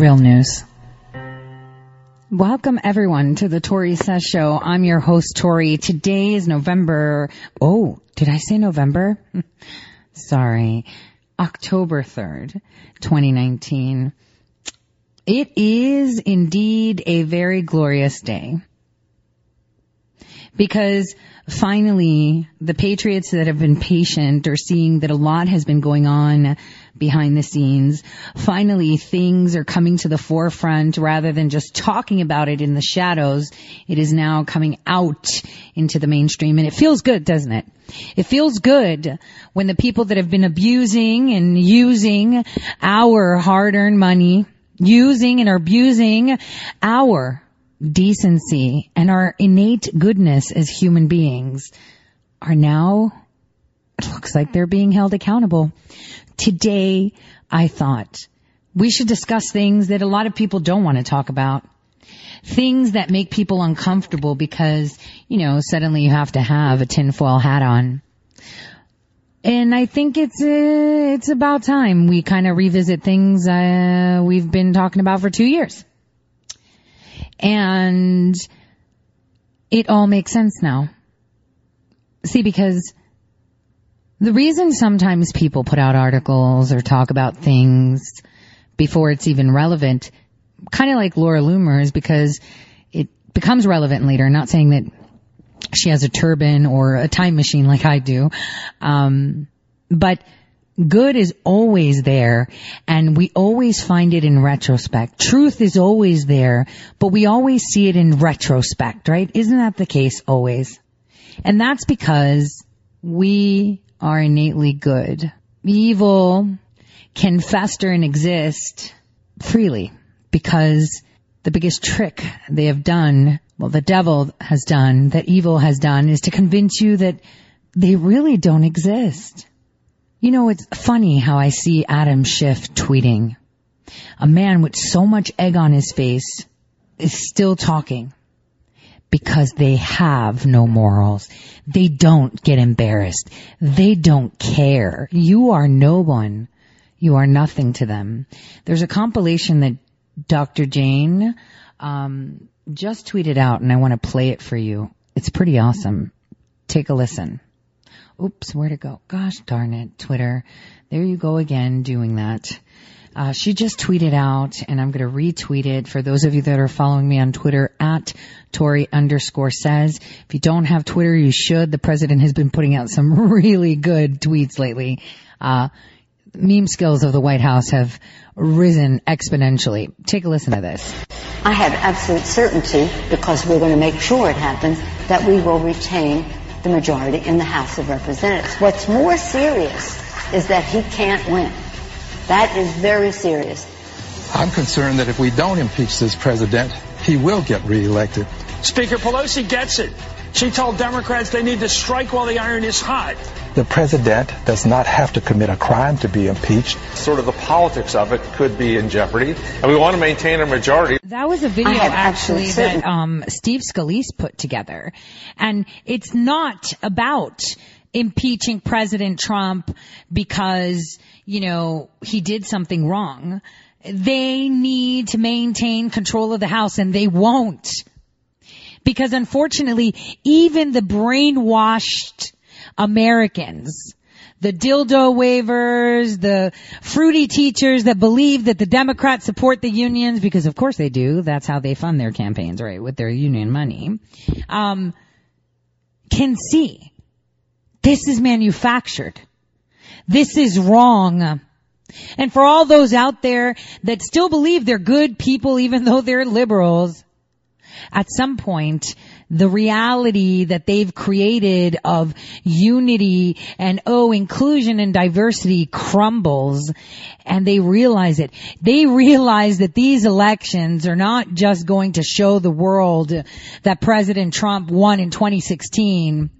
Real news. Welcome everyone to the Tori Says Show. I'm your host Tori. Today is November. Oh, did I say November? Sorry. October 3rd, 2019. It is indeed a very glorious day. Because finally, the patriots that have been patient are seeing that a lot has been going on behind the scenes. Finally, things are coming to the forefront rather than just talking about it in the shadows. It is now coming out into the mainstream and it feels good, doesn't it? It feels good when the people that have been abusing and using our hard-earned money, using and abusing our decency and our innate goodness as human beings are now, it looks like they're being held accountable. Today, I thought we should discuss things that a lot of people don't want to talk about. Things that make people uncomfortable because, you know, suddenly you have to have a tinfoil hat on. And I think it's uh, it's about time we kind of revisit things uh, we've been talking about for two years. And it all makes sense now. See, because the reason sometimes people put out articles or talk about things before it's even relevant, kind of like Laura Loomer, is because it becomes relevant later. Not saying that she has a turban or a time machine like I do, um, but good is always there and we always find it in retrospect. Truth is always there, but we always see it in retrospect, right? Isn't that the case always? And that's because we are innately good. Evil can fester and exist freely because the biggest trick they have done, well, the devil has done, that evil has done, is to convince you that they really don't exist. You know, it's funny how I see Adam Schiff tweeting. A man with so much egg on his face is still talking because they have no morals. They don't get embarrassed. They don't care. You are no one. You are nothing to them. There's a compilation that Dr. Jane um, just tweeted out, and I want to play it for you. It's pretty awesome. Take a listen. Oops, where'd it go? Gosh darn it, Twitter. There you go again doing that. Uh, she just tweeted out, and I'm going to retweet it for those of you that are following me on Twitter at Tori underscore says. If you don't have Twitter, you should. The president has been putting out some really good tweets lately. Uh, meme skills of the White House have risen exponentially. Take a listen to this. I have absolute certainty, because we're going to make sure it happens, that we will retain the majority in the House of Representatives. What's more serious is that he can't win. That is very serious. I'm concerned that if we don't impeach this president, he will get reelected. Speaker Pelosi gets it. She told Democrats they need to strike while the iron is hot. The president does not have to commit a crime to be impeached. Sort of the politics of it could be in jeopardy, and we want to maintain a majority. That was a video actually that um, Steve Scalise put together, and it's not about impeaching President Trump because, you know, he did something wrong. They need to maintain control of the House and they won't. Because unfortunately, even the brainwashed Americans, the dildo waivers, the fruity teachers that believe that the Democrats support the unions, because of course they do. That's how they fund their campaigns, right? With their union money. Um, can see this is manufactured. This is wrong. And for all those out there that still believe they're good people even though they're liberals, at some point, the reality that they've created of unity and oh, inclusion and diversity crumbles and they realize it. They realize that these elections are not just going to show the world that President Trump won in 2016,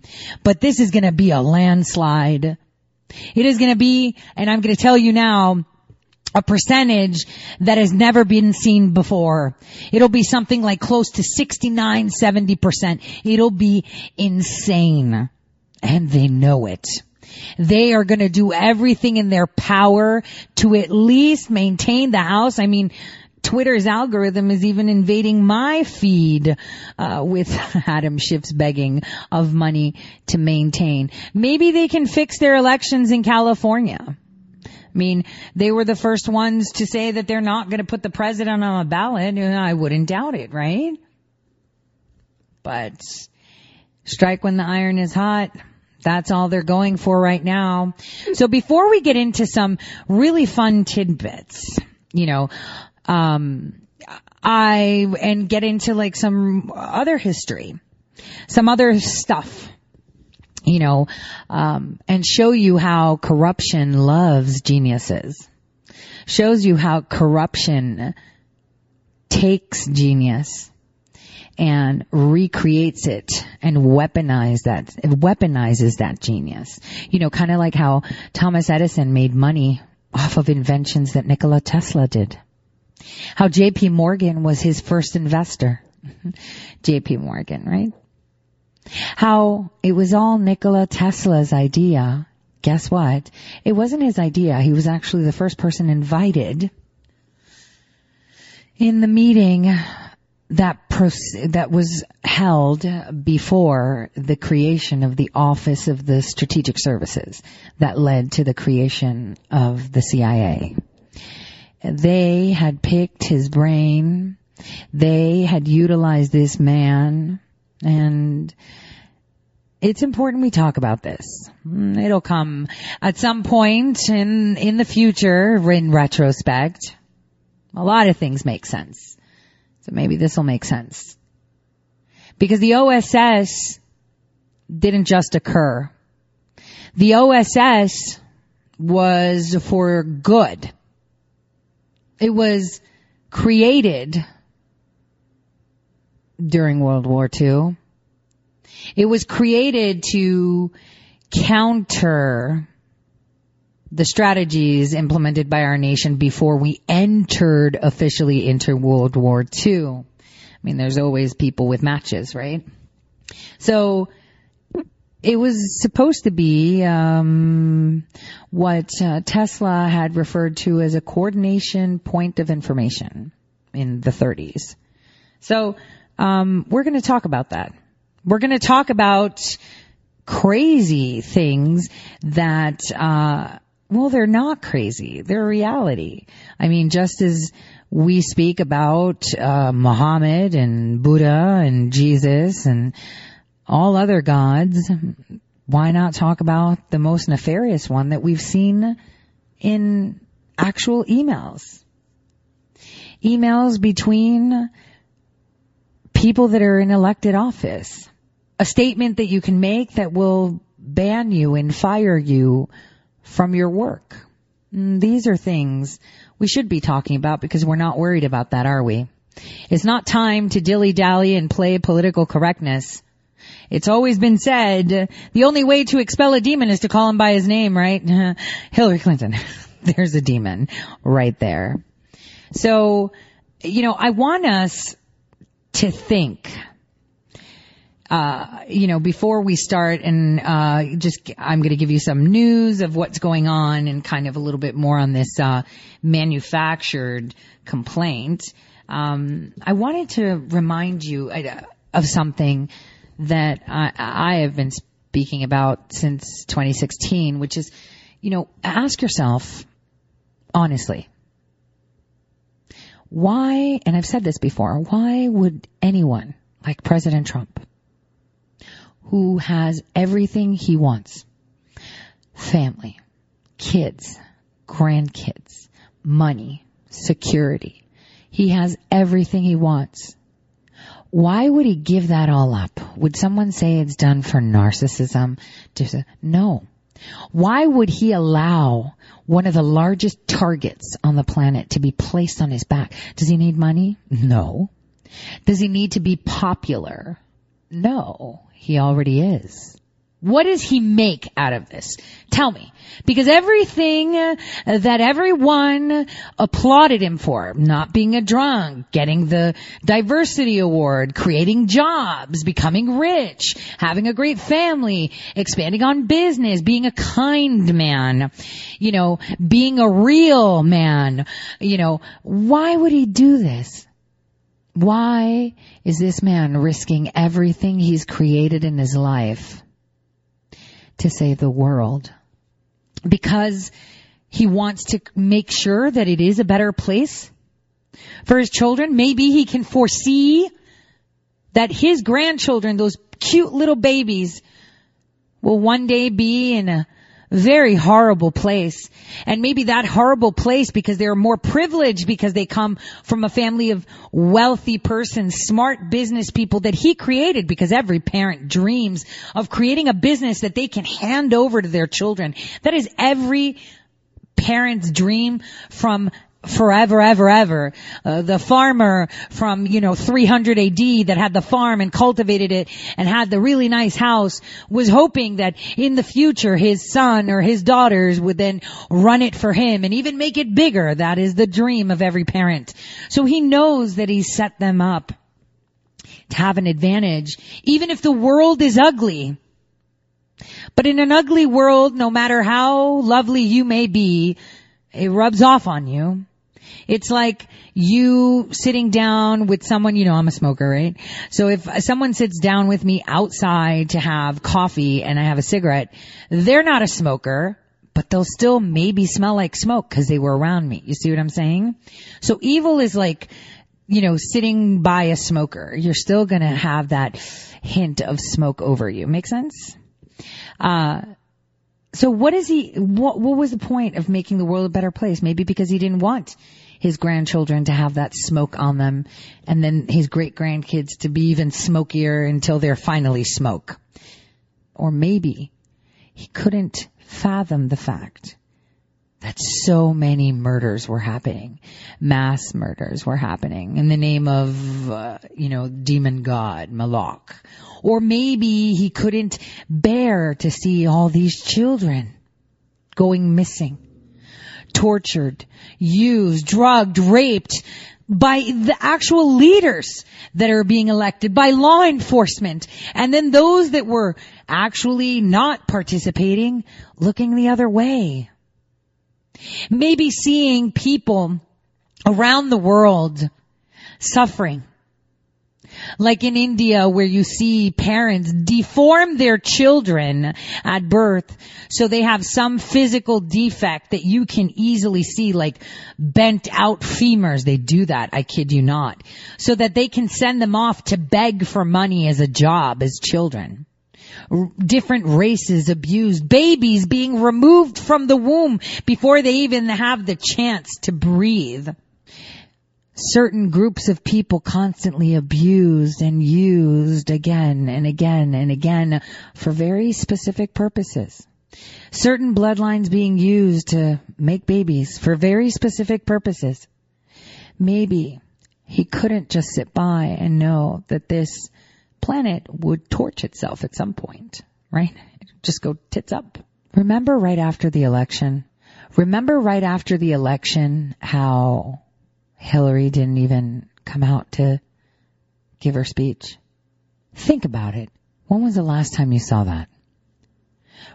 but this is going to be a landslide. It is going to be, and I'm going to tell you now, a percentage that has never been seen before. It'll be something like close to 69, 70%. It'll be insane. And they know it. They are going to do everything in their power to at least maintain the House. I mean, Twitter's algorithm is even invading my feed uh, with Adam Schiff's begging of money to maintain. Maybe they can fix their elections in California. I mean, they were the first ones to say that they're not going to put the president on a ballot, and I wouldn't doubt it, right? But strike when the iron is hot. That's all they're going for right now. So before we get into some really fun tidbits, you know, um, I, and get into like some other history, some other stuff, you know, um, and show you how corruption loves geniuses. Shows you how corruption takes genius and recreates it and weaponize that, weaponizes that genius. You know, kind of like how Thomas Edison made money off of inventions that Nikola Tesla did. How JP Morgan was his first investor. JP Morgan, right? How it was all Nikola Tesla's idea. Guess what? It wasn't his idea. He was actually the first person invited in the meeting that that was held before the creation of the Office of the Strategic Services that led to the creation of the CIA. They had picked his brain. They had utilized this man and it's important we talk about this. Mm, it'll come at some point in, in the future in retrospect. A lot of things make sense. So maybe this will make sense. Because the OSS didn't just occur. The OSS was for good. It was created during World War II. It was created to counter the strategies implemented by our nation before we entered officially into World War II. I mean, there's always people with matches, right? So it was supposed to be um, what uh, Tesla had referred to as a coordination point of information in the 30s. So um, we're going to talk about that. We're going to talk about crazy things that uh, well, they're not crazy. They're reality. I mean, just as we speak about uh, Muhammad and Buddha and Jesus and all other gods, why not talk about the most nefarious one that we've seen in actual emails? Emails between people that are in elected office. A statement that you can make that will ban you and fire you from your work. Mm, these are things we should be talking about because we're not worried about that, are we? It's not time to dilly dally and play political correctness. It's always been said the only way to expel a demon is to call him by his name, right? Hillary Clinton. There's a demon right there. So, you know, I want us to think uh, you know, before we start and, uh, just, I'm going to give you some news of what's going on and kind of a little bit more on this, uh, manufactured complaint. Um, I wanted to remind you uh, of something that I, I have been speaking about since 2016, which is, you know, ask yourself honestly, why, and I've said this before, why would anyone like President Trump who has everything he wants. Family, kids, grandkids, money, security. He has everything he wants. Why would he give that all up? Would someone say it's done for narcissism? No. Why would he allow one of the largest targets on the planet to be placed on his back? Does he need money? No. Does he need to be popular? No. He already is. What does he make out of this? Tell me. Because everything uh, that everyone applauded him for, not being a drunk, getting the diversity award, creating jobs, becoming rich, having a great family, expanding on business, being a kind man, you know, being a real man, you know, why would he do this? Why is this man risking everything he's created in his life to save the world? Because he wants to make sure that it is a better place for his children. Maybe he can foresee that his grandchildren, those cute little babies, will one day be in a very horrible place. And maybe that horrible place because they're more privileged because they come from a family of wealthy persons, smart business people that he created because every parent dreams of creating a business that they can hand over to their children. That is every parent's dream from forever, ever, ever. Uh, the farmer from, you know, 300 AD that had the farm and cultivated it and had the really nice house was hoping that in the future his son or his daughters would then run it for him and even make it bigger. That is the dream of every parent. So he knows that he's set them up to have an advantage, even if the world is ugly. But in an ugly world, no matter how lovely you may be, it rubs off on you. It's like you sitting down with someone, you know, I'm a smoker, right? So if someone sits down with me outside to have coffee and I have a cigarette, they're not a smoker, but they'll still maybe smell like smoke because they were around me. You see what I'm saying? So evil is like, you know, sitting by a smoker. You're still gonna have that hint of smoke over you. Make sense? Uh, so what is he, what, what was the point of making the world a better place? Maybe because he didn't want his grandchildren to have that smoke on them and then his great grandkids to be even smokier until they're finally smoke. Or maybe he couldn't fathom the fact that so many murders were happening. Mass murders were happening in the name of, uh, you know, demon god, Moloch. Or maybe he couldn't bear to see all these children going missing, tortured, used, drugged, raped by the actual leaders that are being elected, by law enforcement, and then those that were actually not participating looking the other way. Maybe seeing people around the world suffering. Like in India where you see parents deform their children at birth so they have some physical defect that you can easily see like bent out femurs. They do that, I kid you not. So that they can send them off to beg for money as a job as children different races abused, babies being removed from the womb before they even have the chance to breathe. Certain groups of people constantly abused and used again and again and again for very specific purposes. Certain bloodlines being used to make babies for very specific purposes. Maybe he couldn't just sit by and know that this planet would torch itself at some point, right? Just go tits up. Remember right after the election? Remember right after the election how Hillary didn't even come out to give her speech? Think about it. When was the last time you saw that?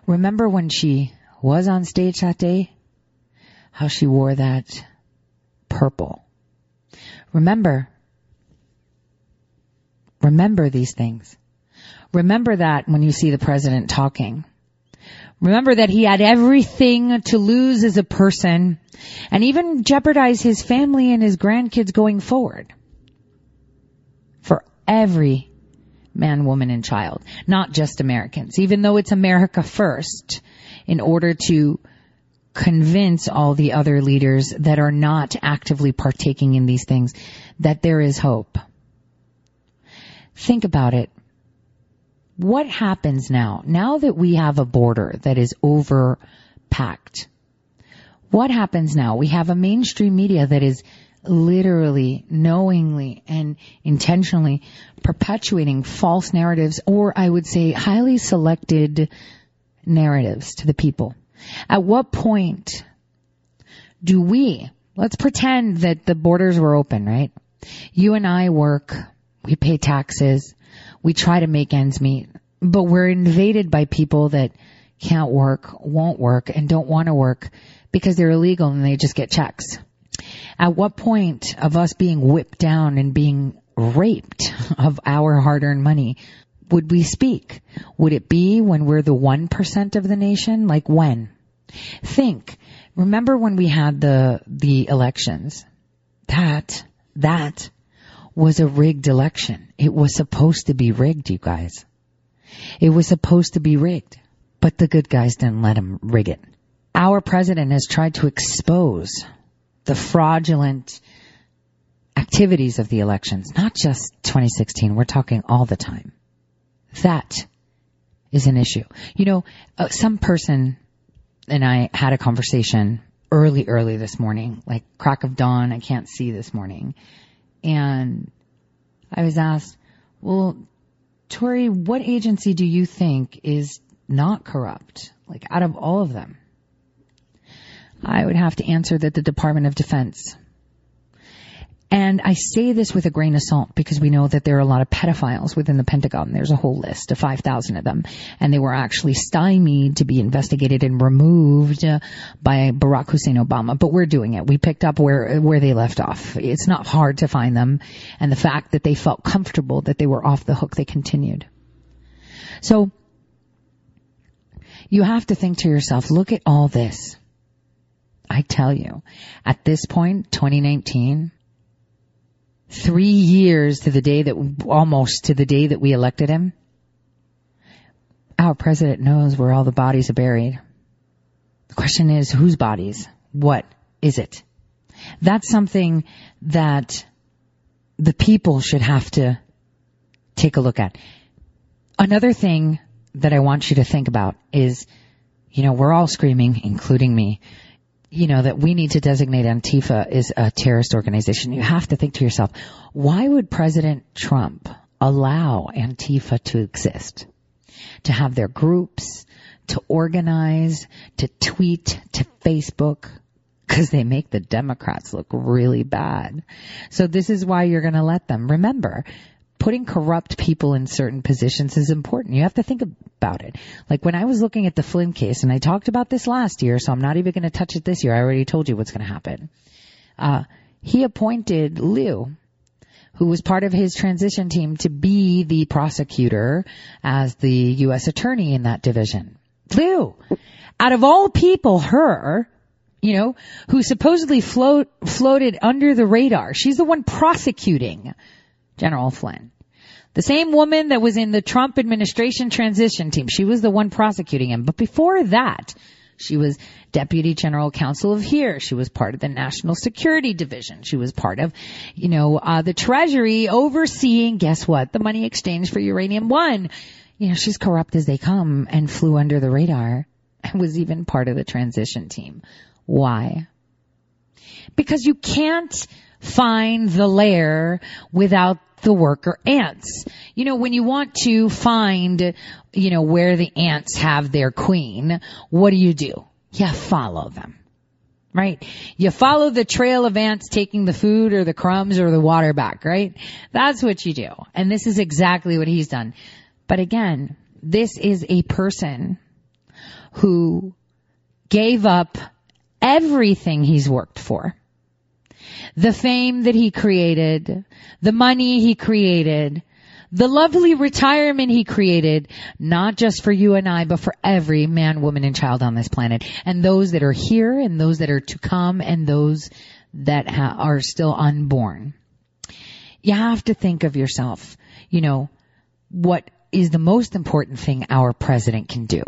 Remember when she was on stage that day? How she wore that purple. Remember Remember these things. Remember that when you see the president talking. Remember that he had everything to lose as a person and even jeopardize his family and his grandkids going forward. For every man, woman, and child, not just Americans, even though it's America first, in order to convince all the other leaders that are not actively partaking in these things that there is hope. Think about it. What happens now? Now that we have a border that is overpacked, what happens now? We have a mainstream media that is literally, knowingly, and intentionally perpetuating false narratives, or I would say highly selected narratives to the people. At what point do we, let's pretend that the borders were open, right? You and I work, we pay taxes, we try to make ends meet, but we're invaded by people that can't work, won't work, and don't want to work because they're illegal and they just get checks. At what point of us being whipped down and being raped of our hard-earned money would we speak? Would it be when we're the 1% of the nation? Like when? Think. Remember when we had the, the elections? That, that was a rigged election. It was supposed to be rigged, you guys. It was supposed to be rigged, but the good guys didn't let him rig it. Our president has tried to expose the fraudulent activities of the elections, not just 2016. We're talking all the time. That is an issue. You know, uh, some person and I had a conversation early, early this morning, like crack of dawn. I can't see this morning. And I was asked, well, Tori, what agency do you think is not corrupt? Like out of all of them? I would have to answer that the Department of Defense and I say this with a grain of salt because we know that there are a lot of pedophiles within the Pentagon. There's a whole list of 5,000 of them. And they were actually stymied to be investigated and removed uh, by Barack Hussein Obama. But we're doing it. We picked up where, where they left off. It's not hard to find them. And the fact that they felt comfortable that they were off the hook, they continued. So, you have to think to yourself, look at all this. I tell you, at this point, 2019, three years to the day that, almost to the day that we elected him, our president knows where all the bodies are buried. The question is, whose bodies? What is it? That's something that the people should have to take a look at. Another thing that I want you to think about is, you know, we're all screaming, including me, you know, that we need to designate Antifa as a terrorist organization, you have to think to yourself, why would President Trump allow Antifa to exist? To have their groups, to organize, to tweet, to Facebook, because they make the Democrats look really bad. So this is why you're going to let them. Remember, putting corrupt people in certain positions is important. You have to think about it. Like when I was looking at the Flynn case, and I talked about this last year, so I'm not even going to touch it this year. I already told you what's going to happen. Uh, he appointed Liu, who was part of his transition team, to be the prosecutor as the U.S. attorney in that division. Liu, out of all people, her, you know, who supposedly float, floated under the radar. She's the one prosecuting General Flynn. The same woman that was in the Trump administration transition team. She was the one prosecuting him. But before that, she was deputy general counsel of here. She was part of the national security division. She was part of, you know, uh, the treasury overseeing, guess what? The money exchange for uranium one. You know, she's corrupt as they come and flew under the radar and was even part of the transition team. Why? Because you can't find the lair without the worker ants. You know, when you want to find, you know, where the ants have their queen, what do you do? You follow them. Right? You follow the trail of ants taking the food or the crumbs or the water back, right? That's what you do. And this is exactly what he's done. But again, this is a person who gave up everything he's worked for the fame that he created, the money he created, the lovely retirement he created, not just for you and I, but for every man, woman, and child on this planet, and those that are here, and those that are to come, and those that ha- are still unborn. You have to think of yourself, you know, what is the most important thing our president can do?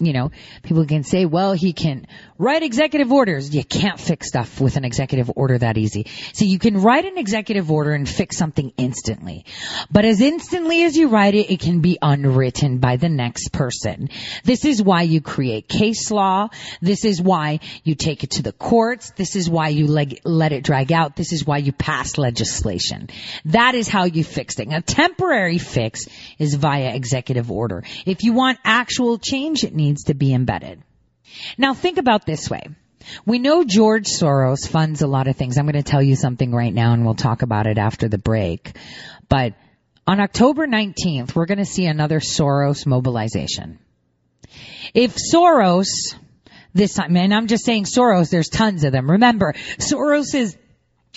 You know, people can say, well, he can write executive orders. You can't fix stuff with an executive order that easy. So you can write an executive order and fix something instantly. But as instantly as you write it, it can be unwritten by the next person. This is why you create case law. This is why you take it to the courts. This is why you leg- let it drag out. This is why you pass legislation. That is how you fix it. A temporary fix is via executive order. If you want actual change, it needs to be embedded. Now think about this way. We know George Soros funds a lot of things. I'm going to tell you something right now and we'll talk about it after the break. But on October 19th, we're going to see another Soros mobilization. If Soros, this time, and I'm just saying Soros, there's tons of them. Remember, Soros is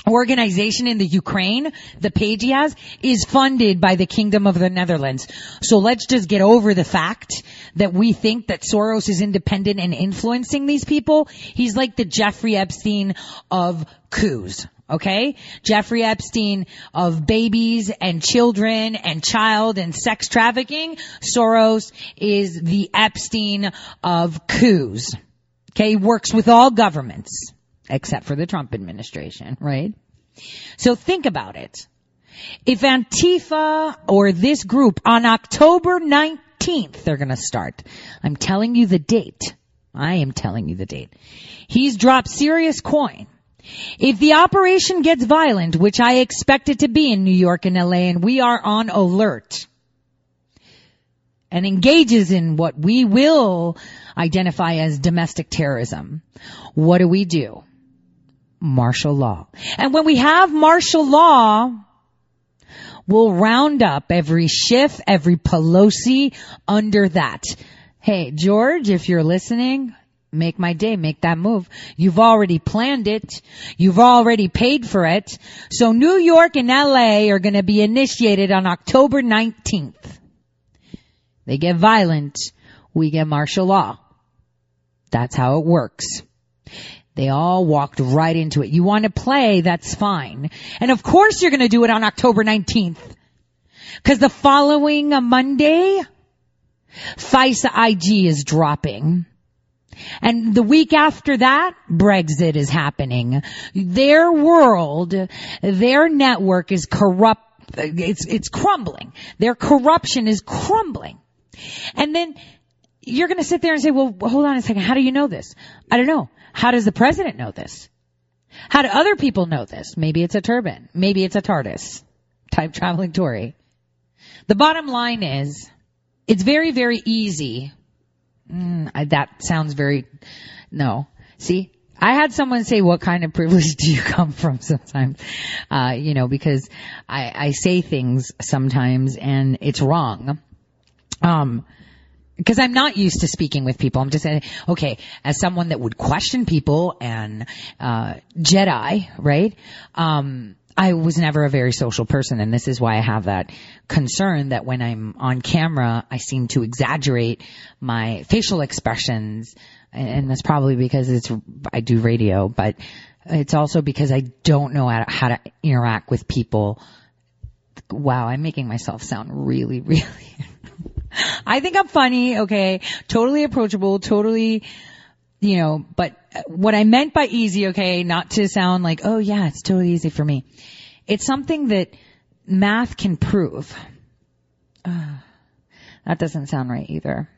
organization in the Ukraine, the page he has, is funded by the Kingdom of the Netherlands. So let's just get over the fact that we think that Soros is independent and influencing these people. He's like the Jeffrey Epstein of coups. Okay? Jeffrey Epstein of babies and children and child and sex trafficking. Soros is the Epstein of coups. Okay? Works with all governments except for the Trump administration, right? So think about it. If Antifa or this group on October 19th, they're going to start. I'm telling you the date. I am telling you the date. He's dropped serious coin. If the operation gets violent, which I expect it to be in New York and LA, and we are on alert, and engages in what we will identify as domestic terrorism, what do we do? martial law. And when we have martial law, we'll round up every Schiff, every Pelosi under that. Hey, George, if you're listening, make my day, make that move. You've already planned it. You've already paid for it. So New York and LA are going to be initiated on October 19th. They get violent. We get martial law. That's how it works. They all walked right into it. You want to play, that's fine. And of course you're going to do it on October 19th. Cause the following Monday, FISA IG is dropping. And the week after that, Brexit is happening. Their world, their network is corrupt, it's, it's crumbling. Their corruption is crumbling. And then you're going to sit there and say, well, hold on a second. How do you know this? I don't know. How does the president know this? How do other people know this? Maybe it's a turban. Maybe it's a TARDIS type traveling Tori. The bottom line is, it's very, very easy. Mm, that sounds very, no. See, I had someone say, what kind of privilege do you come from sometimes? Uh, you know, because I, I say things sometimes and it's wrong. Um, because I'm not used to speaking with people. I'm just saying, okay, as someone that would question people and uh, Jedi, right? Um, I was never a very social person, and this is why I have that concern that when I'm on camera, I seem to exaggerate my facial expressions, and that's probably because it's I do radio, but it's also because I don't know how to, how to interact with people. Wow, I'm making myself sound really, really I think I'm funny, okay, totally approachable, totally, you know, but what I meant by easy, okay, not to sound like, oh yeah, it's totally easy for me. It's something that math can prove. Uh, that doesn't sound right either.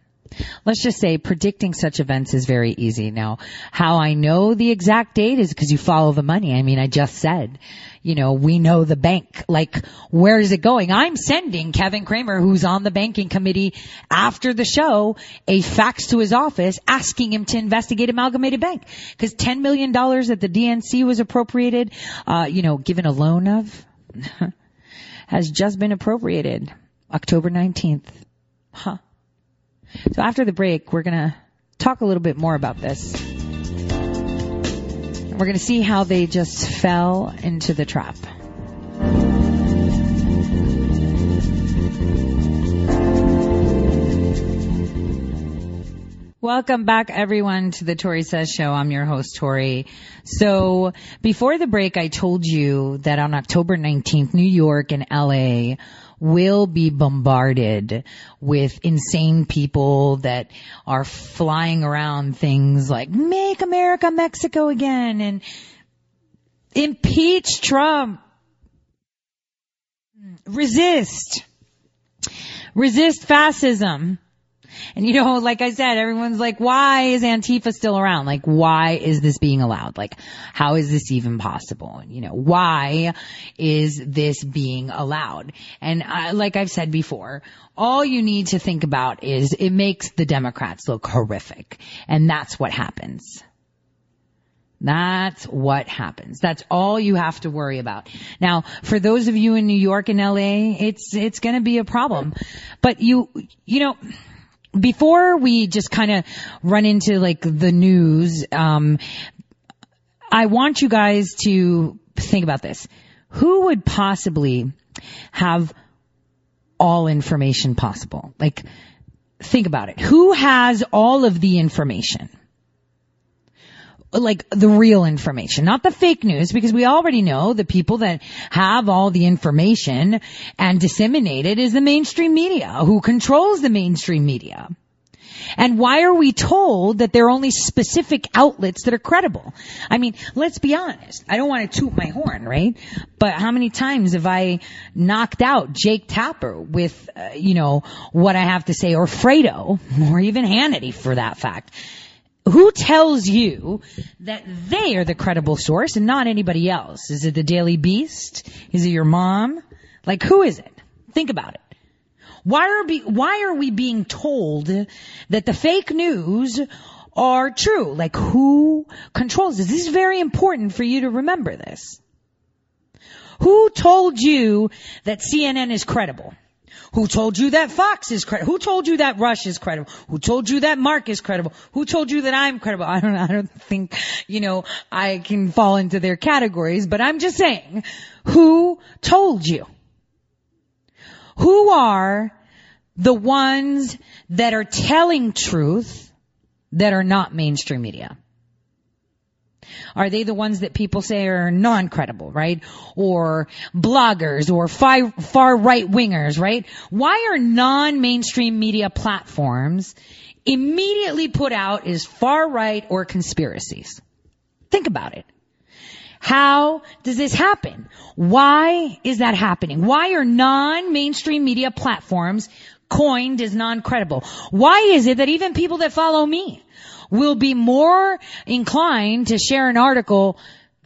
Let's just say predicting such events is very easy. Now, how I know the exact date is because you follow the money. I mean, I just said, you know, we know the bank. Like, where is it going? I'm sending Kevin Cramer, who's on the banking committee after the show, a fax to his office asking him to investigate Amalgamated Bank. Cause $10 million that the DNC was appropriated, uh, you know, given a loan of, has just been appropriated. October 19th. Huh. So after the break, we're going to talk a little bit more about this. We're going to see how they just fell into the trap. Welcome back everyone to the Tori Says Show. I'm your host, Tori. So before the break, I told you that on October 19th, New York and LA will be bombarded with insane people that are flying around things like make America Mexico again and impeach Trump. Resist. Resist fascism. And you know, like I said, everyone's like, why is Antifa still around? Like, why is this being allowed? Like, how is this even possible? You know, why is this being allowed? And uh, like I've said before, all you need to think about is it makes the Democrats look horrific. And that's what happens. That's what happens. That's all you have to worry about. Now, for those of you in New York and LA, it's, it's gonna be a problem. But you, you know, before we just kind of run into like the news, um, I want you guys to think about this. Who would possibly have all information possible? Like, think about it. Who has all of the information? Like the real information, not the fake news, because we already know the people that have all the information and disseminate it is the mainstream media who controls the mainstream media. And why are we told that there are only specific outlets that are credible? I mean, let's be honest. I don't want to toot my horn, right? But how many times have I knocked out Jake Tapper with, uh, you know, what I have to say, or Fredo, or even Hannity for that fact? Who tells you that they are the credible source and not anybody else? Is it the Daily Beast? Is it your mom? Like who is it? Think about it. Why are be, why are we being told that the fake news are true? Like who controls this? This is very important for you to remember this. Who told you that CNN is credible? Who told you that Fox is credible? Who told you that Rush is credible? Who told you that Mark is credible? Who told you that I'm credible? I don't, I don't think, you know, I can fall into their categories, but I'm just saying, who told you? Who are the ones that are telling truth that are not mainstream media? Are they the ones that people say are non-credible, right? Or bloggers or far, far right wingers, right? Why are non-mainstream media platforms immediately put out as far right or conspiracies? Think about it. How does this happen? Why is that happening? Why are non-mainstream media platforms coined as non-credible? Why is it that even people that follow me will be more inclined to share an article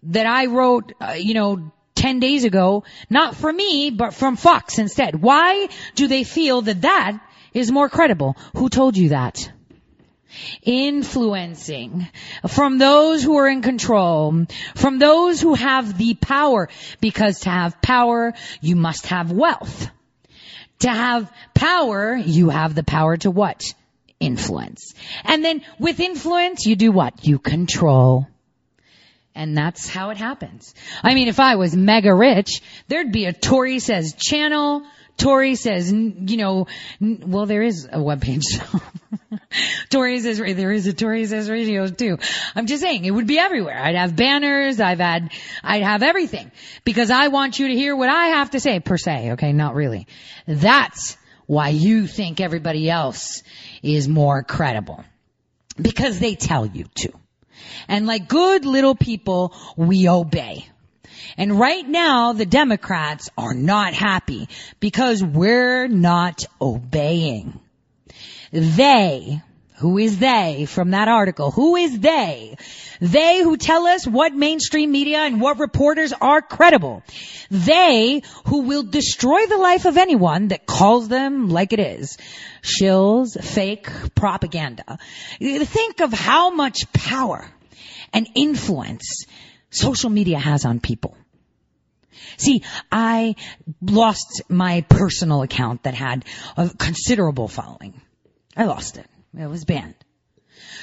that I wrote, uh, you know, 10 days ago, not from me, but from Fox instead. Why do they feel that that is more credible? Who told you that? Influencing from those who are in control, from those who have the power, because to have power, you must have wealth. To have power, you have the power to what? Influence. And then with influence, you do what? You control. And that's how it happens. I mean, if I was mega rich, there'd be a Tori says channel, Tori says, you know, well, there is a webpage. Tori says, there is a Tori says radio too. I'm just saying, it would be everywhere. I'd have banners, I've had, I'd have everything. Because I want you to hear what I have to say, per se, okay? Not really. That's why you think everybody else is more credible. Because they tell you to. And like good little people, we obey. And right now, the Democrats are not happy because we're not obeying. They who is they from that article? Who is they? They who tell us what mainstream media and what reporters are credible. They who will destroy the life of anyone that calls them like it is. Shills, fake propaganda. Think of how much power and influence social media has on people. See, I lost my personal account that had a considerable following. I lost it. It was banned.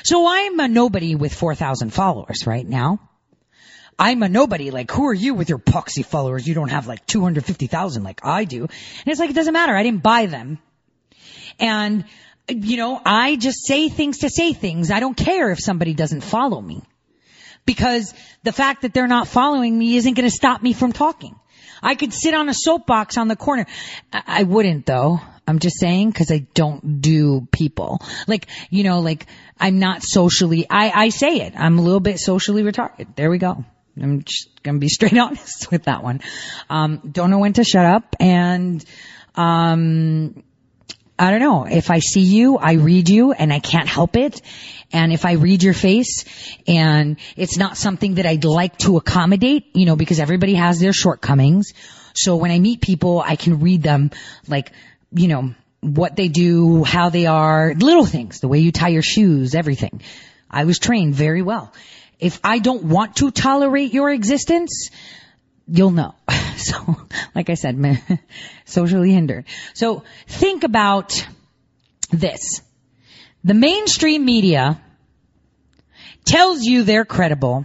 So I'm a nobody with 4,000 followers right now. I'm a nobody. Like, who are you with your poxy followers? You don't have like 250,000 like I do. And it's like, it doesn't matter. I didn't buy them. And You know, I just say things to say things. I don't care if somebody doesn't follow me. Because the fact that they're not following me isn't going to stop me from talking. I could sit on a soapbox on the corner. I, I wouldn't though. I'm just saying because I don't do people. Like, you know, like I'm not socially, I, I say it. I'm a little bit socially retarded. There we go. I'm just gonna be straight honest with that one. Um, don't know when to shut up and, um, I don't know. If I see you, I read you and I can't help it. And if I read your face and it's not something that I'd like to accommodate, you know, because everybody has their shortcomings. So when I meet people, I can read them like, you know, what they do, how they are, little things, the way you tie your shoes, everything. I was trained very well. If I don't want to tolerate your existence, you'll know. So, like I said, socially hindered. So think about this. The mainstream media tells you they're credible.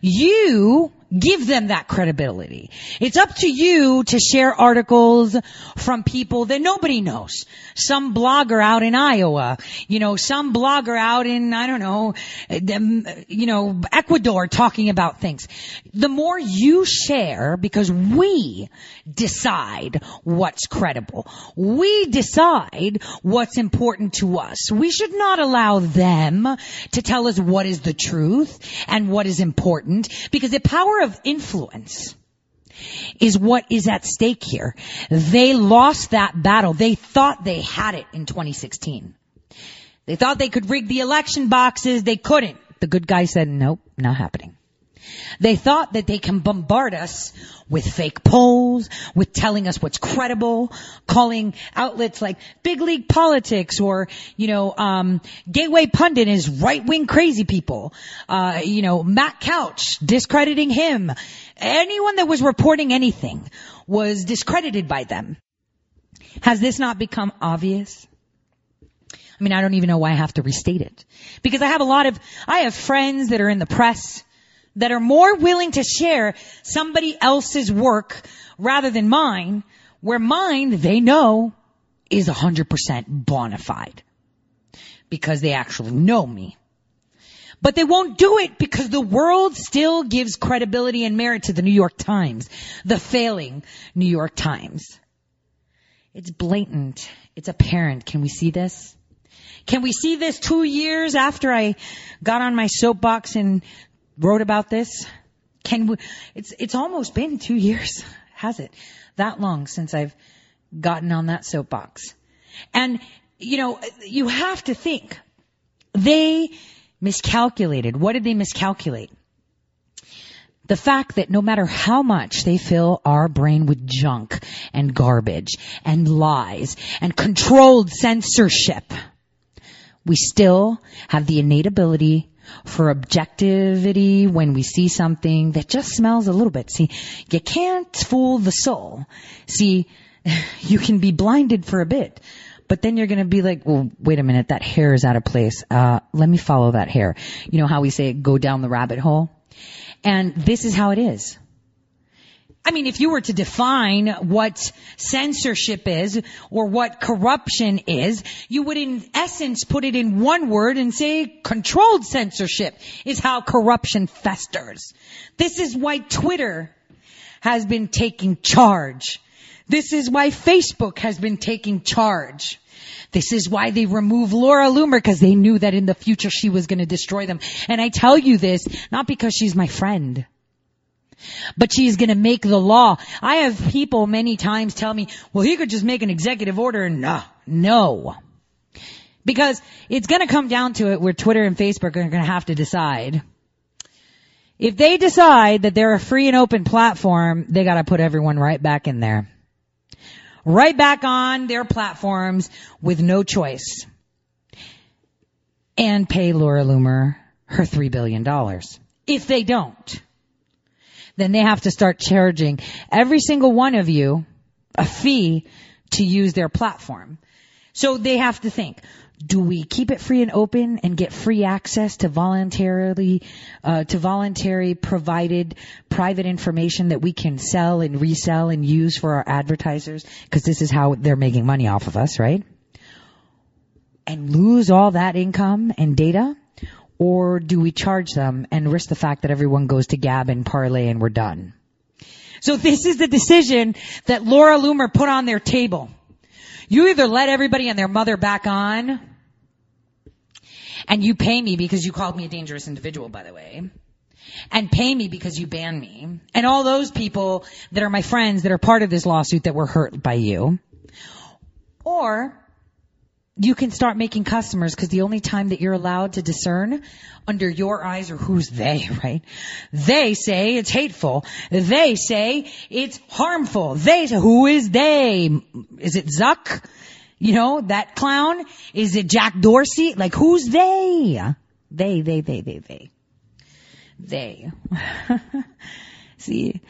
You give them that credibility. It's up to you to share articles from people that nobody knows. Some blogger out in Iowa, you know, some blogger out in, I don't know, you know, Ecuador talking about things. The more you share, because we decide what's credible. We decide what's important to us. We should not allow them to tell us what is the truth and what is important because the power of influence is what is at stake here. They lost that battle. They thought they had it in 2016. They thought they could rig the election boxes. They couldn't. The good guy said, nope, not happening. They thought that they can bombard us with fake polls, with telling us what's credible, calling outlets like Big League Politics or, you know, um, Gateway Pundit is right-wing crazy people. Uh, you know, Matt Couch, discrediting him. Anyone that was reporting anything was discredited by them. Has this not become obvious? I mean, I don't even know why I have to restate it. Because I have a lot of, I have friends that are in the press that are more willing to share somebody else's work rather than mine, where mine, they know, is 100% bona fide. Because they actually know me. But they won't do it because the world still gives credibility and merit to the New York Times, the failing New York Times. It's blatant. It's apparent. Can we see this? Can we see this two years after I got on my soapbox and wrote about this. Can we, it's, it's almost been two years, has it? That long since I've gotten on that soapbox. And, you know, you have to think, they miscalculated. What did they miscalculate? The fact that no matter how much they fill our brain with junk and garbage and lies and controlled censorship, we still have the innate ability for objectivity when we see something that just smells a little bit. See, you can't fool the soul. See, you can be blinded for a bit, but then you're going to be like, well, wait a minute, that hair is out of place. Uh, let me follow that hair. You know how we say go down the rabbit hole? And this is how it is. I mean, if you were to define what censorship is or what corruption is, you would in essence put it in one word and say controlled censorship is how corruption festers. This is why Twitter has been taking charge. This is why Facebook has been taking charge. This is why they removed Laura Loomer because they knew that in the future she was going to destroy them. And I tell you this not because she's my friend. But she's gonna make the law. I have people many times tell me, well, he could just make an executive order. No, uh, no. Because it's gonna come down to it where Twitter and Facebook are gonna have to decide. If they decide that they're a free and open platform, they gotta put everyone right back in there. Right back on their platforms with no choice. And pay Laura Loomer her three billion dollars. If they don't then they have to start charging every single one of you a fee to use their platform. So they have to think, do we keep it free and open and get free access to voluntarily, uh, to voluntary provided private information that we can sell and resell and use for our advertisers? Cause this is how they're making money off of us, right? and lose all that income and data? Or do we charge them and risk the fact that everyone goes to Gab and Parler and we're done? So this is the decision that Laura Loomer put on their table. You either let everybody and their mother back on, and you pay me because you called me a dangerous individual, by the way, and pay me because you banned me, and all those people that are my friends that are part of this lawsuit that were hurt by you, or you can start making customers because the only time that you're allowed to discern under your eyes are who's they, right? They say it's hateful. They say it's harmful. They say, who is they? Is it Zuck? You know, that clown? Is it Jack Dorsey? Like who's they? They, they, they, they, they. They. See,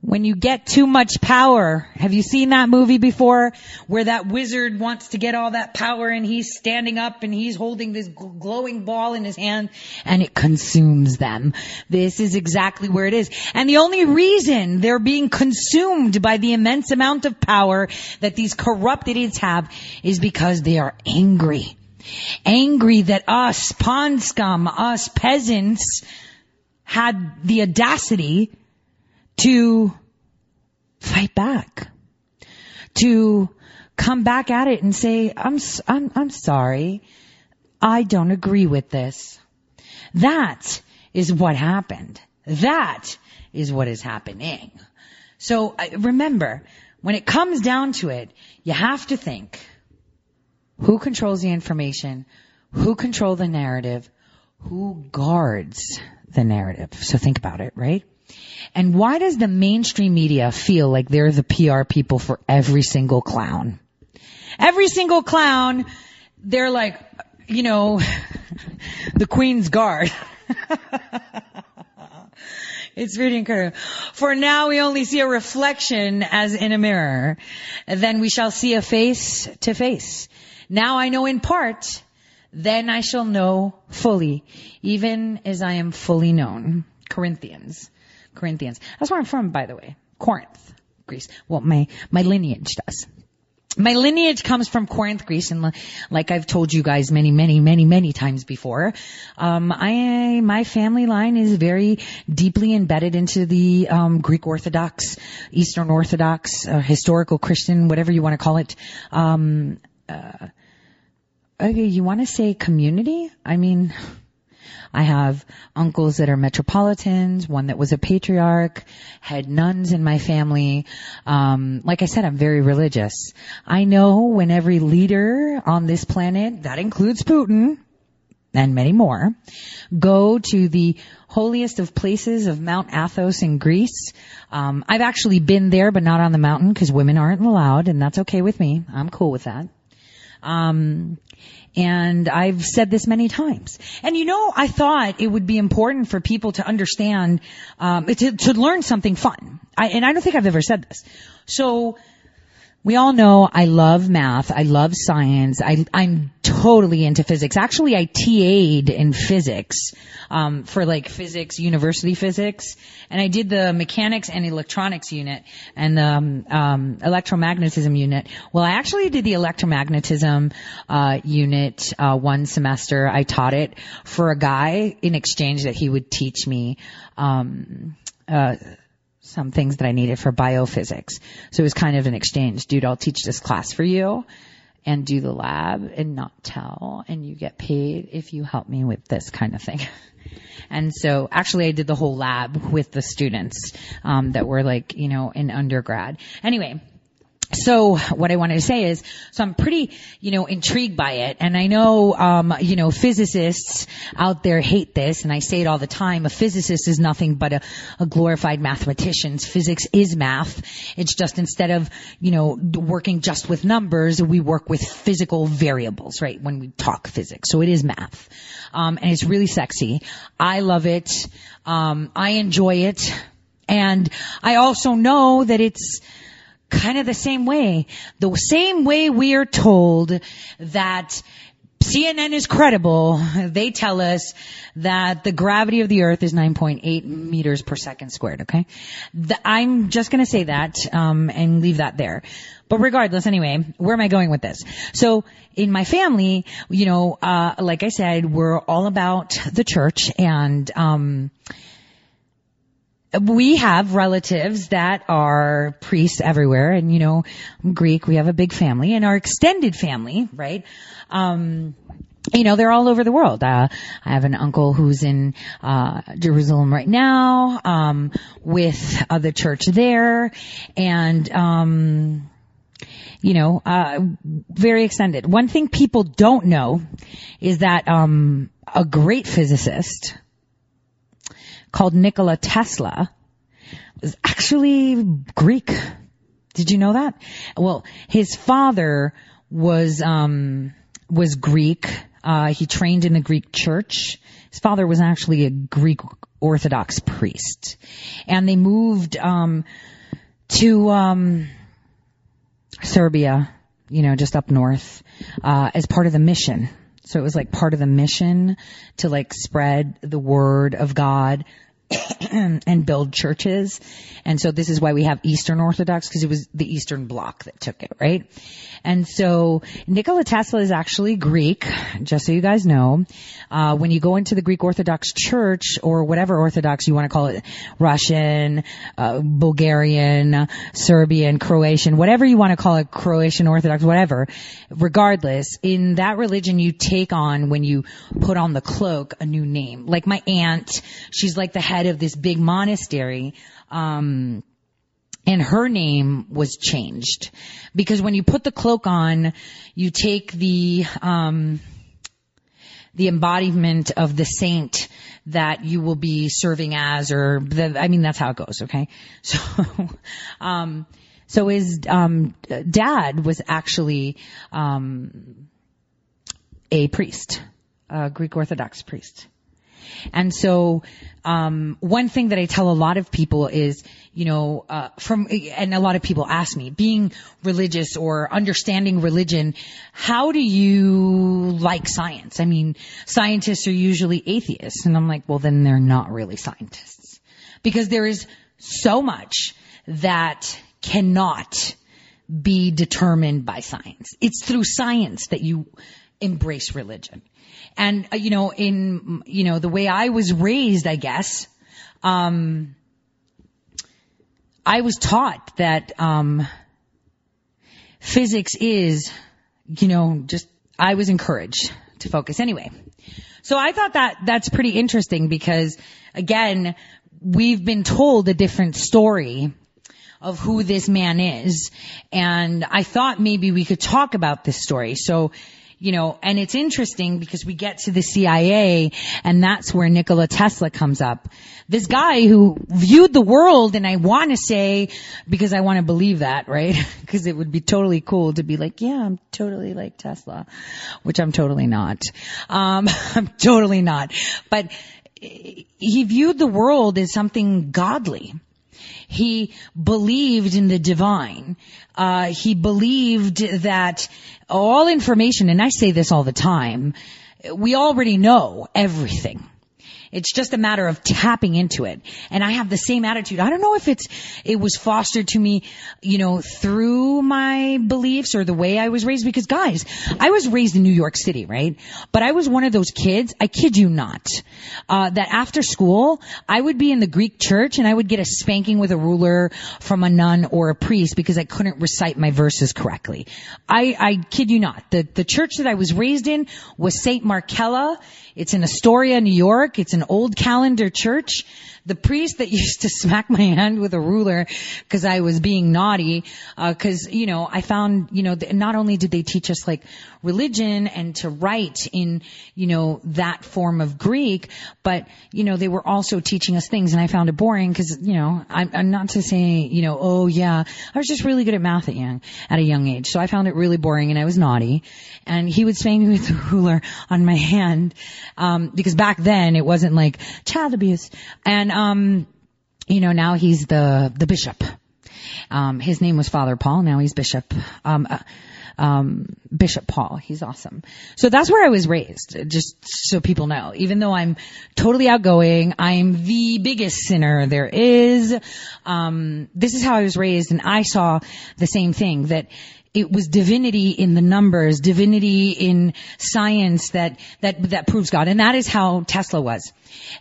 when you get too much power. Have you seen that movie before where that wizard wants to get all that power and he's standing up and he's holding this glowing ball in his hand and it consumes them. This is exactly where it is. And the only reason they're being consumed by the immense amount of power that these corrupt idiots have is because they are angry. Angry that us, pond scum, us peasants had the audacity to fight back, to come back at it and say, I'm, I'm, I'm sorry. I don't agree with this. That is what happened. That is what is happening. So uh, remember, when it comes down to it, you have to think, who controls the information? Who control the narrative? Who guards the narrative? So think about it, right? And why does the mainstream media feel like they're the PR people for every single clown? Every single clown, they're like, you know, the Queen's Guard. It's really incredible. For now we only see a reflection as in a mirror. Then we shall see a face to face. Now I know in part, then I shall know fully, even as I am fully known. Corinthians. Corinthians. That's where I'm from, by the way. Corinth, Greece. Well, my, my lineage does. My lineage comes from Corinth, Greece, and like I've told you guys many, many, many, many times before, um, I my family line is very deeply embedded into the um, Greek Orthodox, Eastern Orthodox, uh, historical Christian, whatever you want to call it. Um, uh, okay, you want to say community? I mean, I have uncles that are metropolitans, one that was a patriarch, had nuns in my family. Um, like I said, I'm very religious. I know when every leader on this planet, that includes Putin, and many more, go to the holiest of places of Mount Athos in Greece. Um, I've actually been there, but not on the mountain because women aren't allowed, and that's okay with me. I'm cool with that. Um, and I've said this many times. And you know, I thought it would be important for people to understand, um, to, to learn something fun. I, and I don't think I've ever said this. So, we all know I love math. I love science. I, I'm totally into physics. Actually, I TA'd in physics um, for like physics, university physics, and I did the mechanics and electronics unit and the um, um, electromagnetism unit. Well, I actually did the electromagnetism uh, unit uh, one semester. I taught it for a guy in exchange that he would teach me. Um, uh, some things that I needed for biophysics. So it was kind of an exchange. Dude, I'll teach this class for you and do the lab and not tell and you get paid if you help me with this kind of thing. And so actually I did the whole lab with the students, um, that were like, you know, in undergrad. Anyway, so what I wanted to say is, so I'm pretty, you know, intrigued by it. And I know, um, you know, physicists out there hate this, and I say it all the time. A physicist is nothing but a, a glorified mathematician. Physics is math. It's just instead of, you know, working just with numbers, we work with physical variables, right? When we talk physics. So it is math. Um, and it's really sexy. I love it. Um, I enjoy it. And I also know that it's, kind of the same way. The same way we are told that CNN is credible, they tell us that the gravity of the earth is 9.8 meters per second squared, okay? The, I'm just gonna say that, um, and leave that there. But regardless, anyway, where am I going with this? So in my family, you know, uh, like I said, we're all about the church and, um, we have relatives that are priests everywhere and you know I'm greek we have a big family and our extended family right? Um you know they're all over the world. Uh i have an uncle who's in uh jerusalem right now um with uh, the church there and um you know uh very extended. One thing people don't know is that um a great physicist called Nikola Tesla was actually Greek. Did you know that? Well, his father was um was Greek. Uh he trained in the Greek church. His father was actually a Greek Orthodox priest. And they moved um to um Serbia, you know, just up north, uh as part of the mission. So it was like part of the mission to like spread the word of God and build churches. And so this is why we have Eastern Orthodox because it was the Eastern Bloc that took it, right? And so Nikola Tesla is actually Greek, just so you guys know. Uh, when you go into the Greek Orthodox Church or whatever Orthodox you want to call it, Russian, uh, Bulgarian, Serbian, Croatian, whatever you want to call it, Croatian Orthodox, whatever. Regardless, in that religion you take on when you put on the cloak a new name. Like my aunt, she's like the head of this big monastery. Um, and her name was changed because when you put the cloak on, you take the um, the embodiment of the saint that you will be serving as, or the, I mean that's how it goes. Okay, so um, so his um, dad was actually um, a priest, a Greek Orthodox priest. And so, um, one thing that I tell a lot of people is, you know, uh, from, and a lot of people ask me, being religious or understanding religion, how do you like science? I mean, scientists are usually atheists. And I'm like, well, then they're not really scientists. Because there is so much that cannot be determined by science. It's through science that you embrace religion. And, uh, you know, in, you know, the way I was raised, I guess, um, I was taught that, um, physics is, you know, just, I was encouraged to focus anyway. So I thought that that's pretty interesting because again, we've been told a different story of who this man is. And I thought maybe we could talk about this story. So you know, and it's interesting because we get to the CIA and that's where Nikola Tesla comes up. This guy who viewed the world and I want to say, because I want to believe that, right? Because it would be totally cool to be like, yeah, I'm totally like Tesla, which I'm totally not. Um, I'm totally not. But he viewed the world as something godly. He believed in the divine. Uh, he believed that all information, and I say this all the time, we already know everything. It's just a matter of tapping into it. And I have the same attitude. I don't know if it's, it was fostered to me, you know, through my beliefs or the way I was raised because guys, I was raised in New York City, right? But I was one of those kids, I kid you not, uh, that after school, I would be in the Greek church and I would get a spanking with a ruler from a nun or a priest because I couldn't recite my verses correctly. I, I kid you not. The, the church that I was raised in was St. Markella it's in Astoria, New York. It's an old calendar church. The priest that used to smack my hand with a ruler because I was being naughty, because, uh, you know, I found, you know, not only did they teach us like religion and to write in, you know, that form of Greek, but, you know, they were also teaching us things and I found it boring because, you know, I'm, I'm not to say, you know, oh yeah, I was just really good at math at young, at a young age. So I found it really boring and I was naughty and he would spank me with a ruler on my hand, um, because back then it wasn't like child abuse and, um, you know, now he's the, the bishop. Um, his name was Father Paul. Now he's bishop. Um, uh, um, Bishop Paul. He's awesome. So that's where I was raised, just so people know. Even though I'm totally outgoing, I'm the biggest sinner there is. Um, this is how I was raised, and I saw the same thing that it was divinity in the numbers, divinity in science that, that, that proves God. And that is how Tesla was.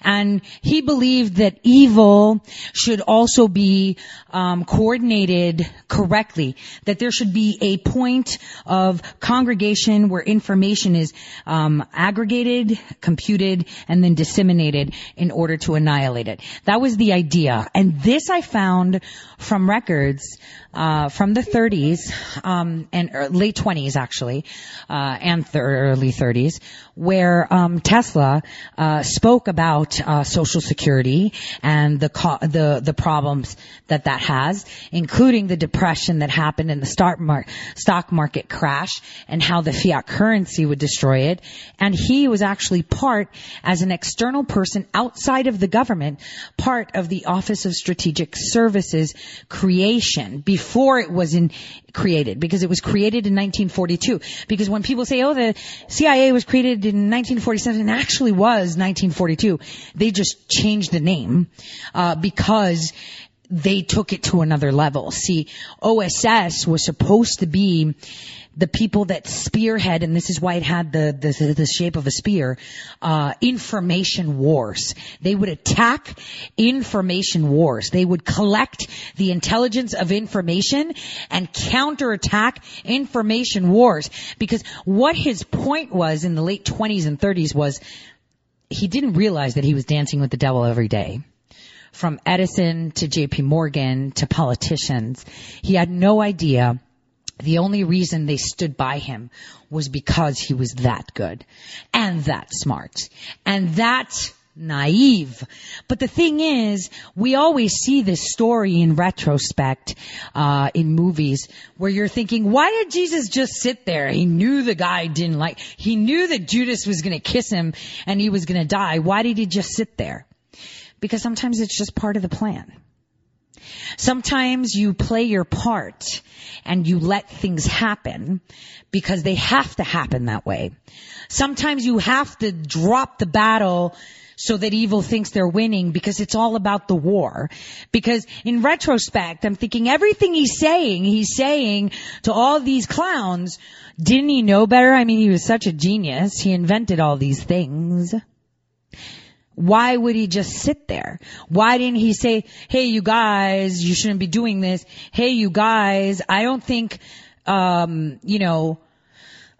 And he believed that evil should also be um, coordinated correctly. That there should be a point of congregation where information is um, aggregated, computed, and then disseminated in order to annihilate it. That was the idea. And this I found from records uh, from the 30s um, and er, late 20s actually, uh, and th- early 30s, where um, Tesla uh, spoke about uh, Social Security and the co- the the problems that that has, including the depression that happened in the stock, mar- stock market crash and how the fiat currency would destroy it. And he was actually part, as an external person outside of the government, part of the Office of Strategic Services creation before it was in created because it was created in 1942. Because when people say, oh, the CIA was created in 1947, it actually was 1942. They just changed the name, uh, because they took it to another level. See, OSS was supposed to be the people that spearhead, and this is why it had the the, the shape of a spear, uh, information wars. They would attack information wars. They would collect the intelligence of information and counterattack information wars. Because what his point was in the late 20s and 30s was he didn't realize that he was dancing with the devil every day from Edison to JP Morgan to politicians. He had no idea the only reason they stood by him was because he was that good and that smart and that naive. But the thing is, we always see this story in retrospect, uh, in movies where you're thinking, why did Jesus just sit there? He knew the guy didn't like, he knew that Judas was gonna kiss him and he was gonna die. Why did he just sit there? Because sometimes it's just part of the plan. Sometimes you play your part and you let things happen because they have to happen that way. Sometimes you have to drop the battle so that evil thinks they're winning because it's all about the war. Because in retrospect, I'm thinking everything he's saying, he's saying to all these clowns, didn't he know better? I mean, he was such a genius. He invented all these things. Why would he just sit there? Why didn't he say, hey, you guys, you shouldn't be doing this. Hey, you guys, I don't think, um, you know,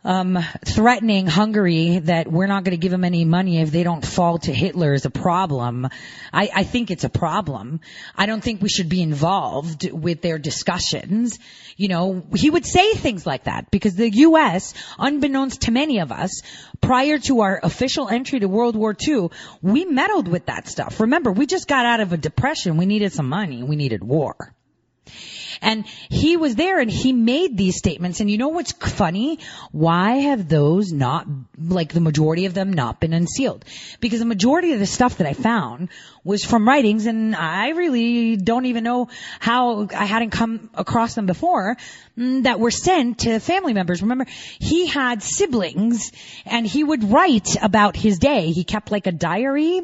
um, threatening Hungary that we're not going to give them any money if they don't fall to Hitler is a problem. I, I think it's a problem. I don't think we should be involved with their discussions. You know, he would say things like that because the U.S., unbeknownst to many of us, prior to our official entry to World War II, we meddled with that stuff. Remember, we just got out of a depression. We needed some money. We needed war. And he was there and he made these statements. And you know what's funny? Why have those not, like the majority of them not been unsealed? Because the majority of the stuff that I found was from writings and I really don't even know how I hadn't come across them before mm, that were sent to family members. Remember, he had siblings and he would write about his day. He kept like a diary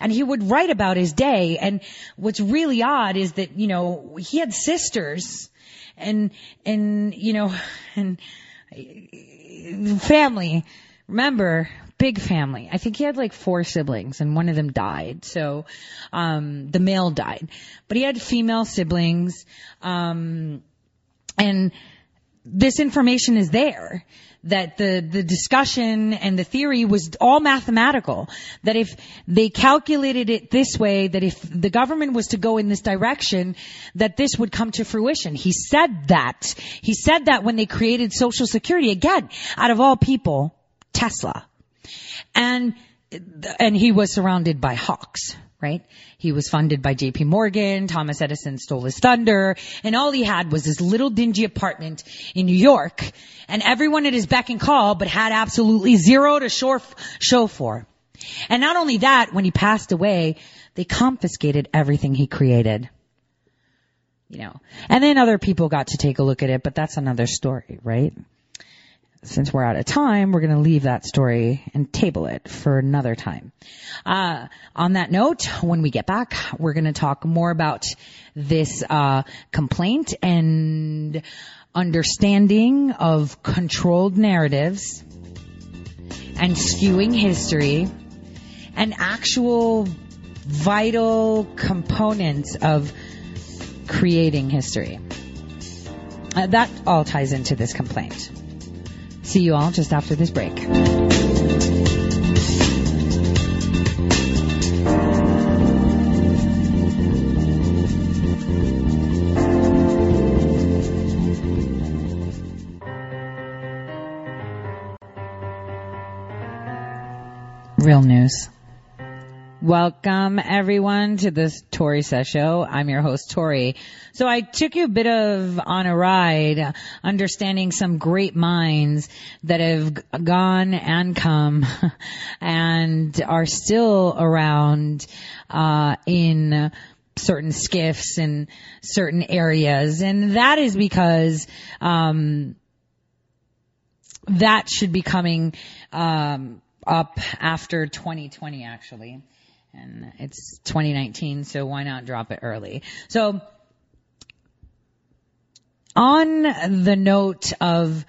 and he would write about his day. And what's really odd is that, you know, he had sisters and, and, you know, and family. Remember, big family. I think he had like four siblings and one of them died. So, um, the male died, but he had female siblings. Um, and this information is there that the, the discussion and the theory was all mathematical. That if they calculated it this way, that if the government was to go in this direction, that this would come to fruition. He said that. He said that when they created Social Security. Again, out of all people, Tesla. And, and he was surrounded by hawks, right? He was funded by JP Morgan, Thomas Edison stole his thunder, and all he had was this little dingy apartment in New York, and everyone at his beck and call, but had absolutely zero to show, show for. And not only that, when he passed away, they confiscated everything he created. You know, and then other people got to take a look at it, but that's another story, right? Since we're out of time, we're going to leave that story and table it for another time. Uh, on that note, when we get back, we're going to talk more about this uh, complaint and understanding of controlled narratives and skewing history and actual vital components of creating history. Uh, that all ties into this complaint. See you all just after this break. Real news. Welcome everyone to this Tori Says Show. I'm your host Tori. So I took you a bit of on a ride, understanding some great minds that have gone and come and are still around, uh, in certain SCIFs and certain areas. And that is because, um, that should be coming, um, up after 2020 actually. And it's 2019, so why not drop it early? So, on the note of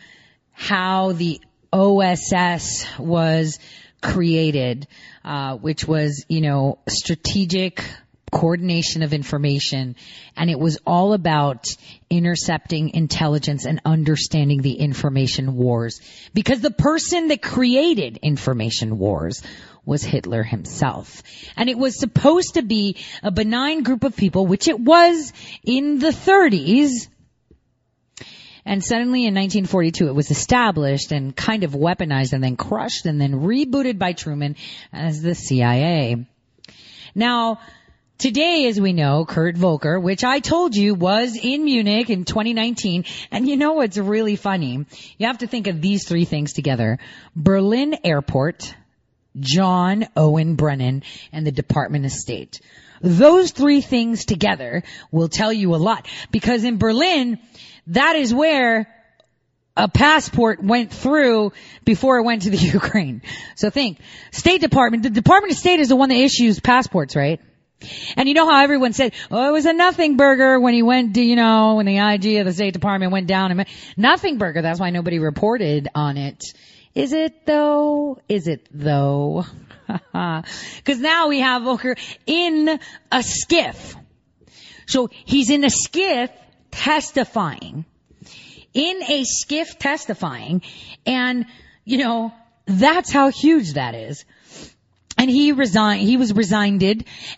how the OSS was created, uh, which was, you know, strategic coordination of information, and it was all about intercepting intelligence and understanding the information wars. Because the person that created information wars was Hitler himself. And it was supposed to be a benign group of people, which it was in the 30s, and suddenly in 1942 it was established and kind of weaponized and then crushed and then rebooted by Truman as the CIA. Now, Today, as we know, Kurt Volker, which I told you was in Munich in 2019, and you know what's really funny? You have to think of these three things together. Berlin Airport, John Owen Brennan, and the Department of State. Those three things together will tell you a lot, because in Berlin, that is where a passport went through before it went to the Ukraine. So think, State Department, the Department of State is the one that issues passports, right? And you know how everyone said, oh, it was a nothing burger when he went, to, you know, when the IG of the State Department went down and nothing burger. That's why nobody reported on it. Is it though? Is it though? Cause now we have Volker in a SCIF. So he's in a SCIF testifying. In a SCIF testifying. And, you know, that's how huge that is and he resigned, he was resigned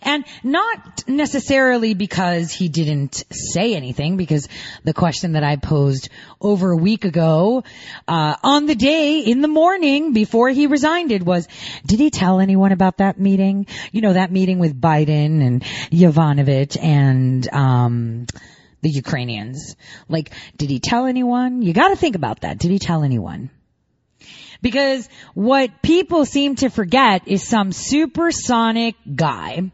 and not necessarily because he didn't say anything because the question that I posed over a week ago, uh, on the day in the morning before he resigned was, did he tell anyone about that meeting? You know, that meeting with Biden and Yovanovitch and, um, the Ukrainians. Like, did he tell anyone? You gotta think about that. Did he tell anyone? Because what people seem to forget is some supersonic guy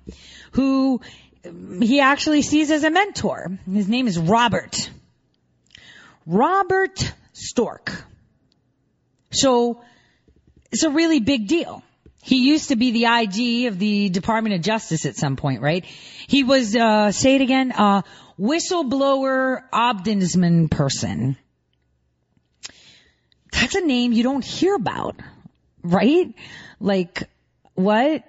who he actually sees as a mentor. His name is Robert. Robert Storch. So it's a really big deal. He used to be the IG of the Department of Justice at some point, right? He was, uh, say it again, uh, whistleblower ombudsman person that's a name you don't hear about, right? Like, what?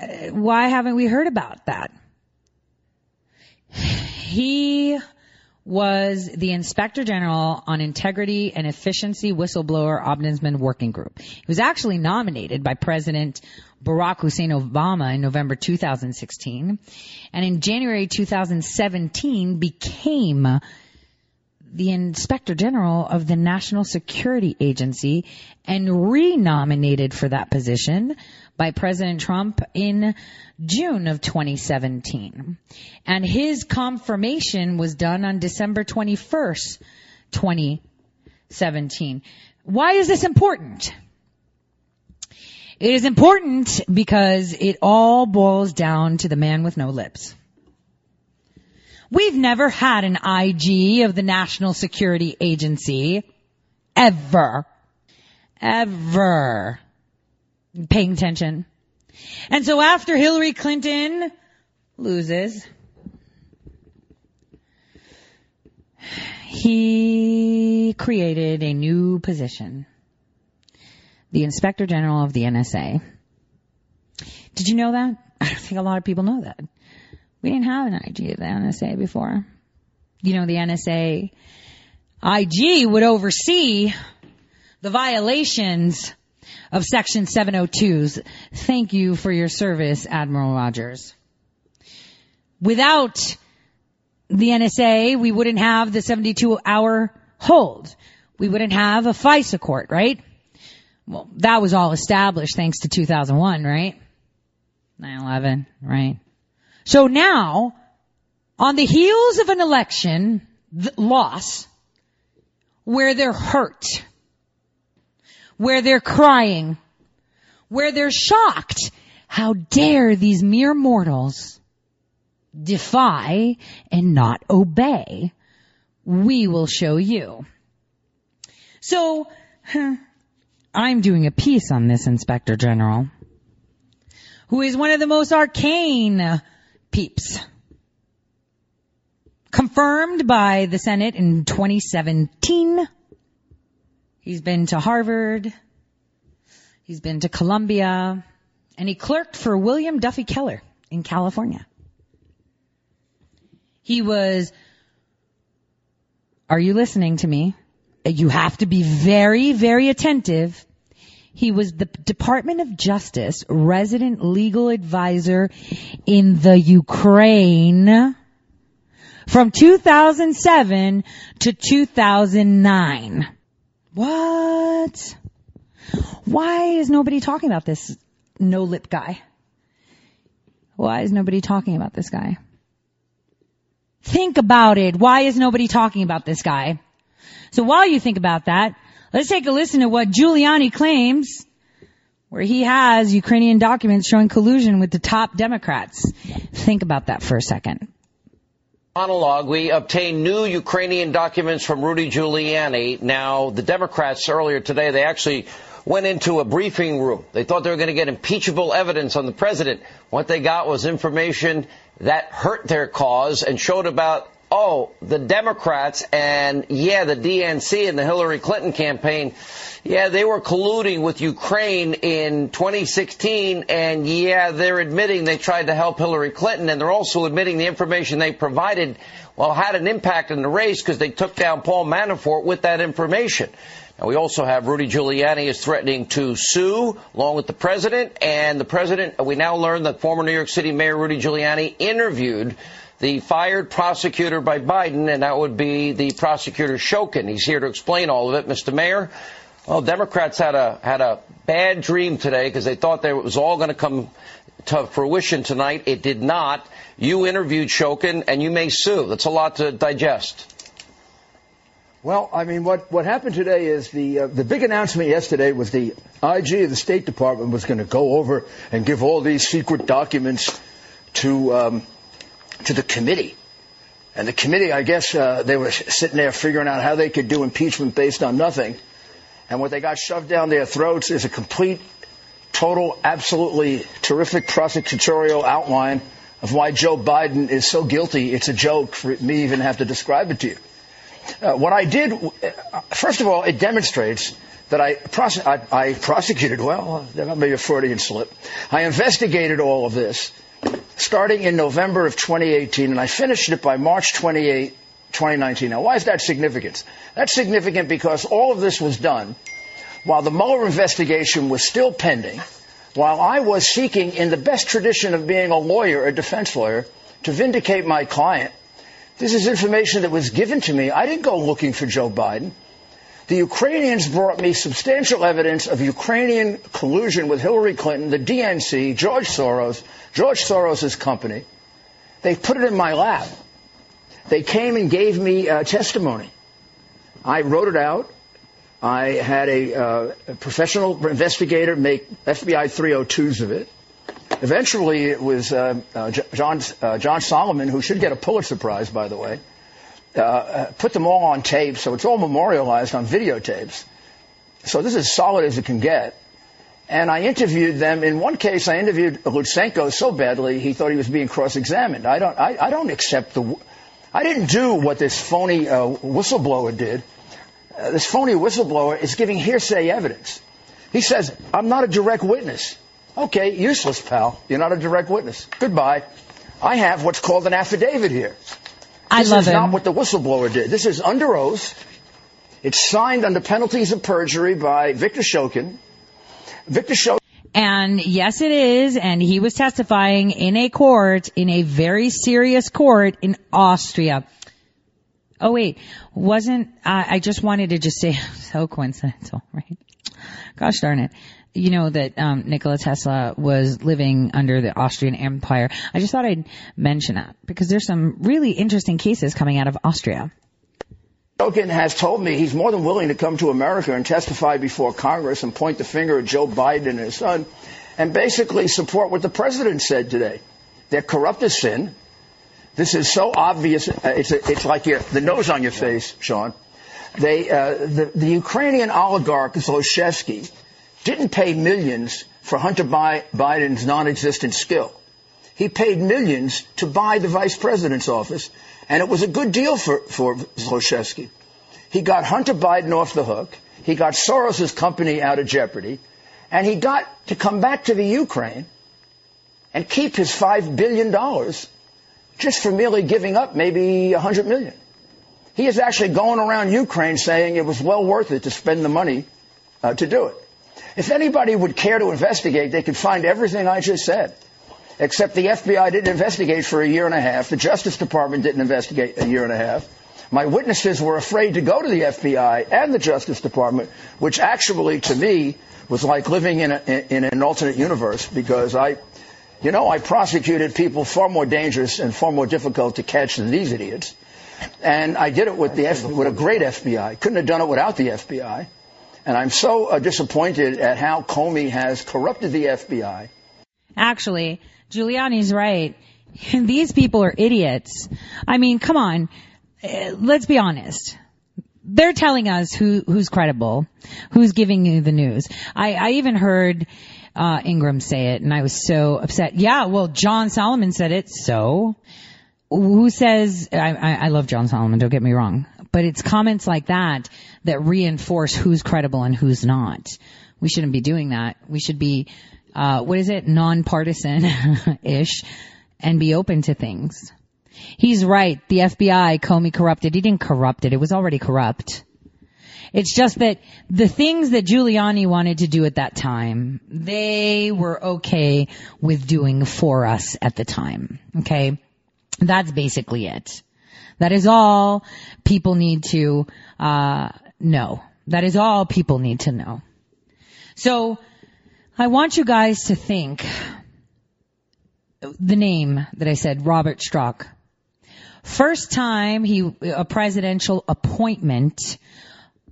Uh, why haven't we heard about that? He was the Inspector General on Integrity and Efficiency Whistleblower Ombudsman Working Group. He was actually nominated by President Barack Hussein Obama in November 2016 and in January 2017 became the Inspector General of the National Security Agency and renominated for that position by President Trump in June of 2017. And his confirmation was done on December 21st, 2017. Why is this important? It is important because it all boils down to the man with no lips. We've never had an IG of the National Security Agency ever, ever paying attention. And so after Hillary Clinton loses, he created a new position. The Inspector General of the NSA. Did you know that? I don't think a lot of people know that. We didn't have an IG of the NSA before. You know, the NSA IG would oversee the violations of Section 702s. Thank you for your service, Admiral Rogers. Without the NSA, we wouldn't have the 72 hour hold. We wouldn't have a FISA court, right? Well, that was all established thanks to 2001, right? 9-11, right? So now, on the heels of an election loss, where they're hurt, where they're crying, where they're shocked, how dare these mere mortals defy and not obey? We will show you. So, I'm doing a piece on this Inspector General, who is one of the most arcane peeps. Confirmed by the Senate in 2017. He's been to Harvard. He's been to Columbia. And he clerked for William Duffy Keller in California. He was, are you listening to me? You have to be very, very attentive. He was the Department of Justice resident legal advisor in the Ukraine from 2007 to 2009. What? Why is nobody talking about this no lip guy? Why is nobody talking about this guy? Think about it. Why is nobody talking about this guy? So while you think about that, let's take a listen to what Giuliani claims, where he has Ukrainian documents showing collusion with the top Democrats. Think about that for a second. Monologue, we obtained new Ukrainian documents from Rudy Giuliani. Now, the Democrats earlier today, they actually went into a briefing room. They thought they were going to get impeachable evidence on the president. What they got was information that hurt their cause and showed about oh, the Democrats and, yeah, the DNC and the Hillary Clinton campaign, yeah, they were colluding with Ukraine in 2016, and yeah, they're admitting they tried to help Hillary Clinton, and they're also admitting the information they provided, well, had an impact in the race because they took down Paul Manafort with that information. Now, we also have Rudy Giuliani is threatening to sue along with the president, and the president, we now learn that former New York City Mayor Rudy Giuliani interviewed the fired prosecutor by Biden, and that would be the prosecutor Shokin. He's here to explain all of it. Mr. Mayor, well, Democrats had a had a bad dream today because they thought that it was all going to come to fruition tonight. It did not. You interviewed Shokin, and you may sue. That's a lot to digest. Well, I mean, what, what happened today is the uh, the big announcement yesterday was the IG of the State Department was going to go over and give all these secret documents to um, to the committee. And the committee, I guess, uh, they were sitting there figuring out how they could do impeachment based on nothing. And what they got shoved down their throats is a complete, total, absolutely terrific prosecutorial outline of why Joe Biden is so guilty. It's a joke for me even have to describe it to you. Uh, what I did, uh, first of all, it demonstrates that I, prose- I, I prosecuted well. That may be a Freudian slip. I investigated all of this starting in November of 2018, and I finished it by March 28, 2019. Now, why is that significant? That's significant because all of this was done while the Mueller investigation was still pending, while I was seeking, in the best tradition of being a lawyer, a defense lawyer, to vindicate my client. This is information that was given to me. I didn't go looking for Joe Biden. The Ukrainians brought me substantial evidence of Ukrainian collusion with Hillary Clinton, the DNC, George Soros, George Soros' company. They put it in my lap. They came and gave me uh, testimony. I wrote it out. I had a, uh, a professional investigator make FBI 302s of it. Eventually, it was uh, uh John, uh, John Solomon, who should get a Pulitzer Prize, by the way, uh, put them all on tape, so it's all memorialized on videotapes. so this is solid as it can get. And I interviewed them. In one case, I interviewed Lutsenko so badly he thought he was being cross-examined. I don't, I, I don't accept the. I didn't do what this phony uh, whistleblower did. Uh, this phony whistleblower is giving hearsay evidence. He says, "I'm not a direct witness." Okay, useless, pal. You're not a direct witness. Goodbye. I have what's called an affidavit here. I this love is him. not what the whistleblower did. This is under oath. It's signed under penalties of perjury by Victor Shokin. Victor Shokin. And yes, it is. And he was testifying in a court, in a very serious court in Austria. Oh wait, wasn't, uh, I just wanted to just say, so coincidental, right? Gosh darn it. You know that, um, Nikola Tesla was living under the Austrian Empire. I just thought I'd mention that because there's some really interesting cases coming out of Austria. Shokin has told me he's more than willing to come to America and testify before Congress and point the finger at Joe Biden and his son and basically support what the president said today. They're corrupt as sin. This is so obvious. Uh, it's, it's like your, the nose on your face, Sean. They, uh, the, the Ukrainian oligarch Zlochevsky didn't pay millions for Hunter Bi- Biden's non-existent skill. He paid millions to buy the vice president's office, and it was a good deal for, for Zlochevsky. He got Hunter Biden off the hook. He got Soros' company out of jeopardy. And he got to come back to the Ukraine and keep his $5 billion just for merely giving up maybe 100 million. He is actually going around Ukraine saying it was well worth it to spend the money uh, to do it. If anybody would care to investigate, they could find everything I just said. Except the FBI didn't investigate for a year and a half. The Justice Department didn't investigate a year and a half. My witnesses were afraid to go to the FBI and the Justice Department, which actually, to me, was like living in, a, in an alternate universe because I, you know, I prosecuted people far more dangerous and far more difficult to catch than these idiots. And I did it with the F, with a great FBI. Couldn't have done it without the FBI. And I'm so uh, disappointed at how Comey has corrupted the FBI. Actually, Giuliani's right. These people are idiots. I mean, come on. Uh, Let's be honest. They're telling us who, who's credible, who's giving you the news. I, I even heard, uh, Ingraham say it and I was so upset. Yeah, well, John Solomon said it, so who says, I, I, I love John Solomon, don't get me wrong, but it's comments like that that reinforce who's credible and who's not. We shouldn't be doing that. We should be, uh, what is it, nonpartisan-ish and be open to things. He's right. The FBI, Comey corrupted. He didn't corrupt it. It was already corrupt. It's just that the things that Giuliani wanted to do at that time, they were okay with doing for us at the time. Okay? That's basically it. That is all people need to, uh, know. That is all people need to know. So, I want you guys to think the name that I said, Robert Storch. First time he, a presidential appointment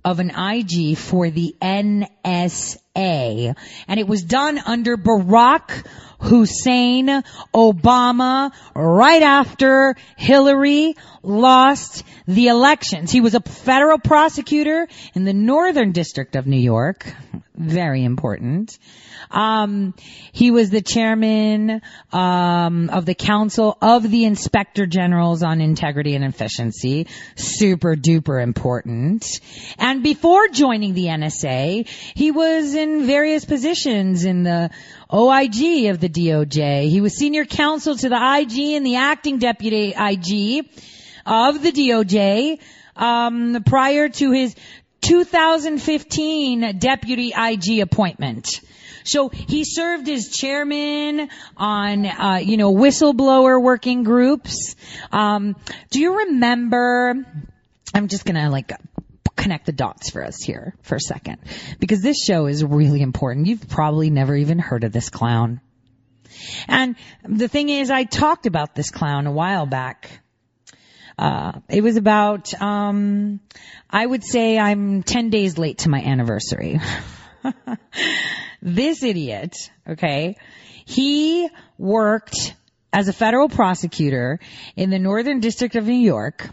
of an IG for the NSA. And it was done under Barack Hussein Obama right after Hillary lost the elections. He was a federal prosecutor in the Northern District of New York. Very important. Um, he was the chairman um, of the Council of the Inspector Generals on Integrity and Efficiency. Super duper important. And before joining the NSA, he was in various positions in the OIG of the DOJ. He was senior counsel to the IG and the acting deputy IG of the DOJ um, prior to his 2015 deputy IG appointment. So he served as chairman on, uh, you know, whistleblower working groups. Um, do you remember? I'm just gonna like connect the dots for us here for a second because this show is really important. You've probably never even heard of this clown. And the thing is, I talked about this clown a while back. Uh, it was about, um, I would say I'm 10 days late to my anniversary. this idiot, okay, he worked as a federal prosecutor in the Northern District of New York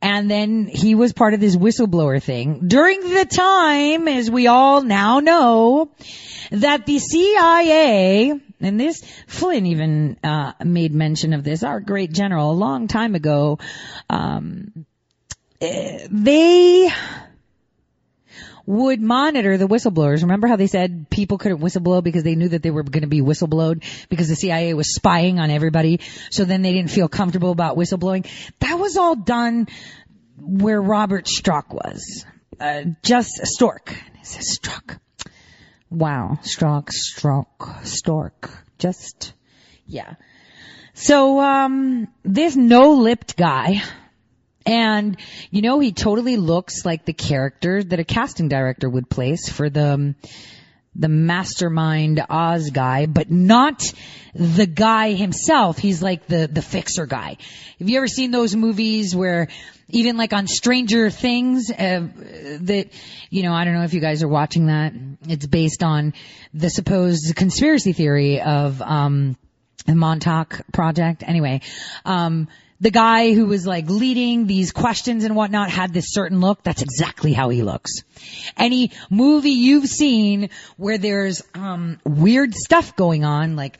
And then he was part of this whistleblower thing during the time, as we all now know, that the CIA, and this, Flynn even, uh, made mention of this, our great general, a long time ago, um, eh, they, would monitor the whistleblowers. Remember how they said people couldn't whistleblow because they knew that they were going to be whistleblowed because the CIA was spying on everybody. So then they didn't feel comfortable about whistleblowing. That was all done where Robert Storch was. Uh, just Stork. It says Storch. Wow. Storch, Storch, Stork. Just, yeah. So, um, this no-lipped guy, and, you know, he totally looks like the character that a casting director would place for the, um, the mastermind Oz guy, but not the guy himself. He's like the, the fixer guy. Have you ever seen those movies where even like on Stranger Things, uh, that, you know, I don't know if you guys are watching that. It's based on the supposed conspiracy theory of, um, the Montauk project. Anyway, um, the guy who was like leading these questions and whatnot had this certain look. That's exactly how he looks. Any movie you've seen where there's um, weird stuff going on, like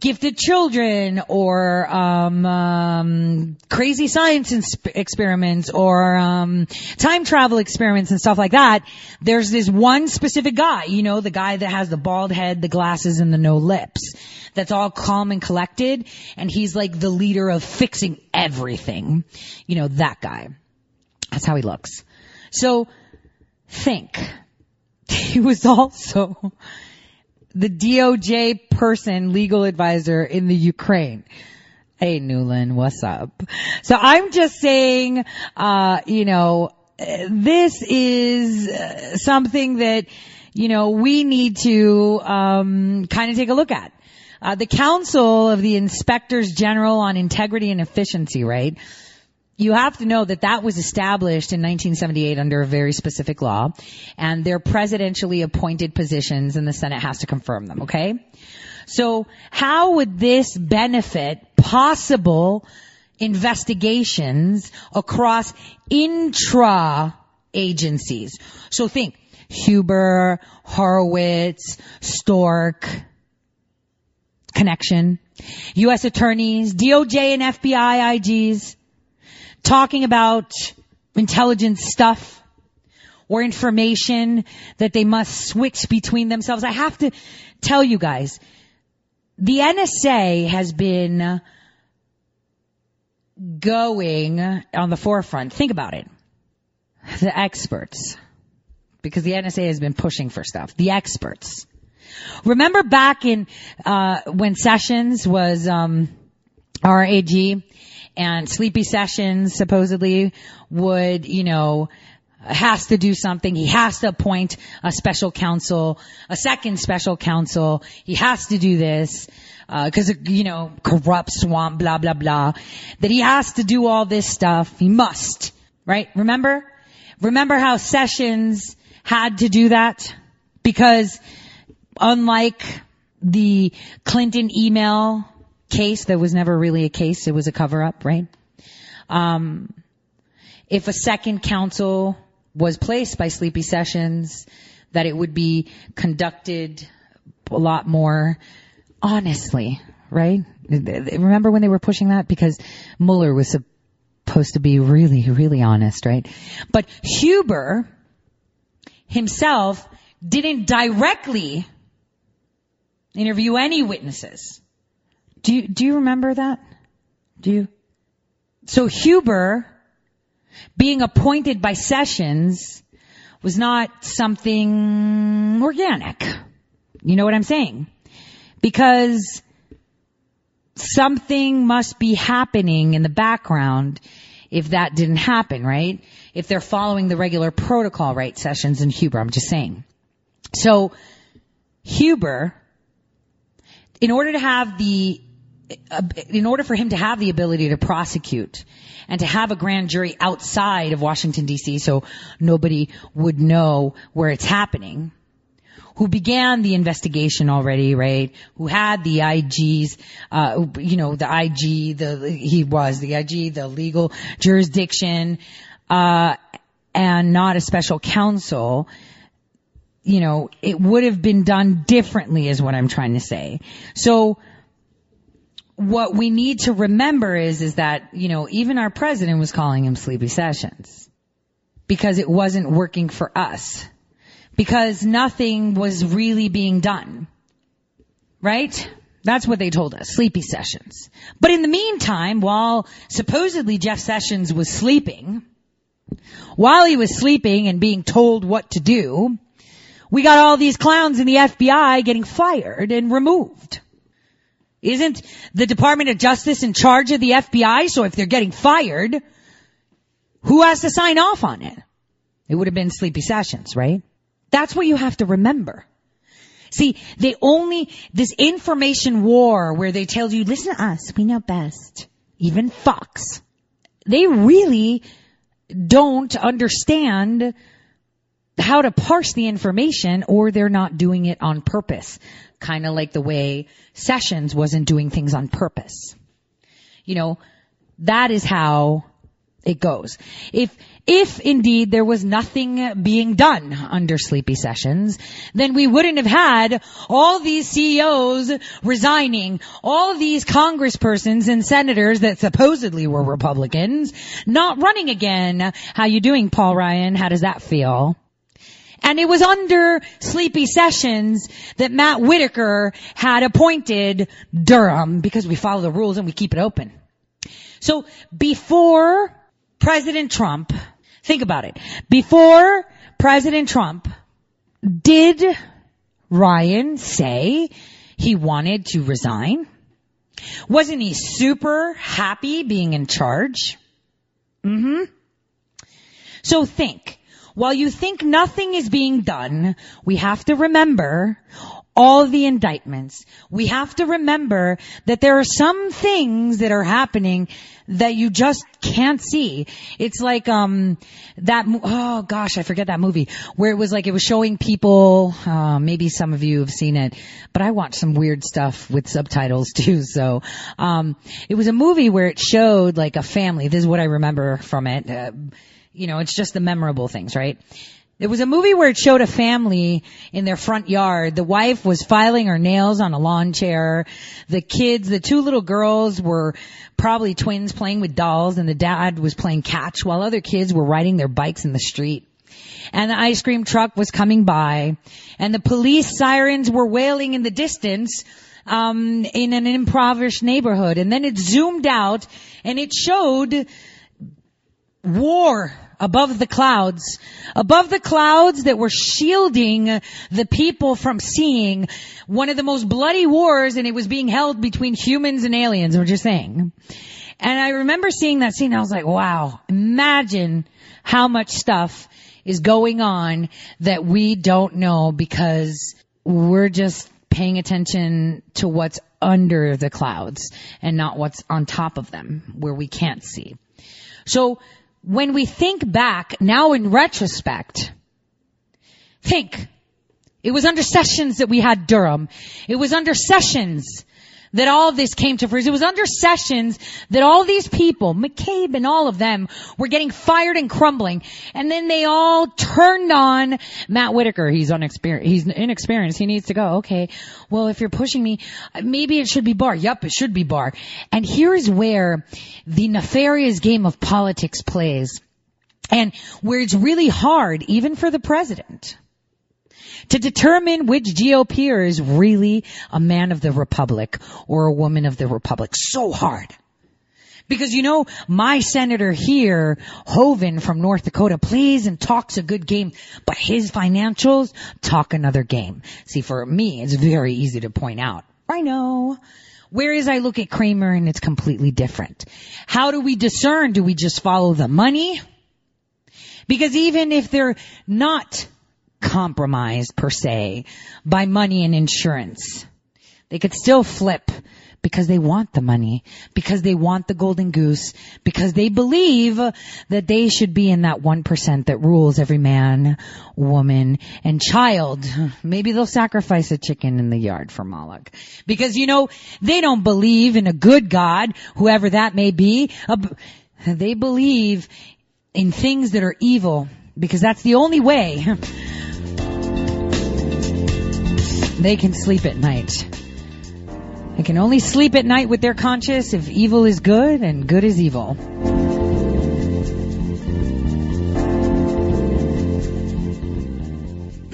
gifted children or um, um, crazy science experiments or um, time travel experiments and stuff like that. There's this one specific guy, you know, the guy that has the bald head, the glasses, and the no lips. That's all calm and collected, and he's like the leader of fixing everything. You know, that guy. That's how he looks. So, think. He was also the DOJ person, legal advisor in the Ukraine. Hey Nuland, what's up? So I'm just saying, uh, you know, this is uh, something that, you know, we need to, um, kind of take a look at. Uh, the Council of the Inspectors General on Integrity and Efficiency, right? You have to know that that was established in 1978 under a very specific law, and they're presidentially appointed positions, and the Senate has to confirm them. Okay, so how would this benefit possible investigations across intra agencies? So think Huber, Horowitz, Storch, connection, U.S. attorneys, DOJ and FBI IGs talking about intelligence stuff or information that they must switch between themselves. I have to tell you guys, the NSA has been going on the forefront. Think about it. The experts. Because the NSA has been pushing for stuff. The experts. Remember back in, uh, when Sessions was, um, RAG and Sleepy Sessions supposedly would, you know, has to do something. He has to appoint a special counsel, a second special counsel. He has to do this because uh, you know corrupt swamp, blah blah blah. That he has to do all this stuff. He must, right? Remember, remember how Sessions had to do that because unlike the Clinton email case that was never really a case. It was a cover up, right? Um, if a second counsel was placed by Sleepy Sessions, that it would be conducted a lot more honestly, right? Remember when they were pushing that? Because Mueller was supposed to be really, really honest, right? But Huber himself didn't directly interview any witnesses. Do you, do you remember that? Do you? So Huber being appointed by Sessions was not something organic. You know what I'm saying? Because something must be happening in the background if that didn't happen, right? If they're following the regular protocol, right? Sessions and Huber, I'm just saying. So, Huber, in order to have the in order for him to have the ability to prosecute and to have a grand jury outside of Washington DC so nobody would know where it's happening, who began the investigation already, right? Who had the IG's, uh, you know, the IG, the, he was the IG, the legal jurisdiction, uh, and not a special counsel, you know, it would have been done differently is what I'm trying to say. So, what we need to remember is, is that, you know, even our president was calling him Sleepy Sessions. Because it wasn't working for us. Because nothing was really being done. Right? That's what they told us. Sleepy Sessions. But in the meantime, while supposedly Jeff Sessions was sleeping, while he was sleeping and being told what to do, we got all these clowns in the FBI getting fired and removed. Isn't the Department of Justice in charge of the FBI? So if they're getting fired, who has to sign off on it? It would have been Sleepy Sessions, right? That's what you have to remember. See, they only, this information war where they tell you, listen to us, we know best. Even Fox. They really don't understand how to parse the information or they're not doing it on purpose. Kind of like the way Sessions wasn't doing things on purpose. You know, that is how it goes. If, if indeed there was nothing being done under Sleepy Sessions, then we wouldn't have had all these CEOs resigning, all these congresspersons and senators that supposedly were Republicans not running again. How you doing, Paul Ryan? How does that feel? And it was under Sleepy Sessions that Matt Whitaker had appointed Durham because we follow the rules and we keep it open. So before President Trump, think about it, before President Trump, did Ryan say he wanted to resign? Wasn't he super happy being in charge? Mm-hmm. So think, while you think nothing is being done, we have to remember all the indictments. We have to remember that there are some things that are happening that you just can't see. It's like um that oh gosh, I forget that movie where it was like it was showing people uh, maybe some of you have seen it, but I watch some weird stuff with subtitles too. So um it was a movie where it showed like a family. This is what I remember from it. Uh, you know, it's just the memorable things, right? There was a movie where it showed a family in their front yard. The wife was filing her nails on a lawn chair. The kids, the two little girls were probably twins playing with dolls and the dad was playing catch while other kids were riding their bikes in the street. And the ice cream truck was coming by and the police sirens were wailing in the distance um, in an impoverished neighborhood. And then it zoomed out and it showed war above the clouds, above the clouds that were shielding the people from seeing one of the most bloody wars and it was being held between humans and aliens, we're just saying. And I remember seeing that scene, I was like, wow, imagine how much stuff is going on that we don't know because we're just paying attention to what's under the clouds and not what's on top of them where we can't see. So when we think back now in retrospect, think, it was under Sessions that we had Durham. It was under Sessions that all of this came to fruition. It was under Sessions that all these people, McCabe and all of them, were getting fired and crumbling. And then they all turned on Matt Whitaker. He's unexperienced. He's inexperienced. He needs to go. Okay. Well, if you're pushing me, maybe it should be Barr. Yep, it should be Barr. And here's where the nefarious game of politics plays. And where it's really hard, even for the president to determine which GOPer is really a man of the Republic or a woman of the Republic. So hard. Because you know, my senator here, Hoeven from North Dakota, plays and talks a good game, but his financials talk another game. See, for me, it's very easy to point out. I know. Whereas I look at Cramer and it's completely different. How do we discern? Do we just follow the money? Because even if they're not compromised per se by money and insurance. They could still flip because they want the money, because they want the golden goose, because they believe that they should be in that 1% that rules every man, woman, and child. Maybe they'll sacrifice a chicken in the yard for Moloch. Because, you know, they don't believe in a good God, whoever that may be. They believe in things that are evil, because that's the only way they can sleep at night. They can only sleep at night with their conscience if evil is good and good is evil.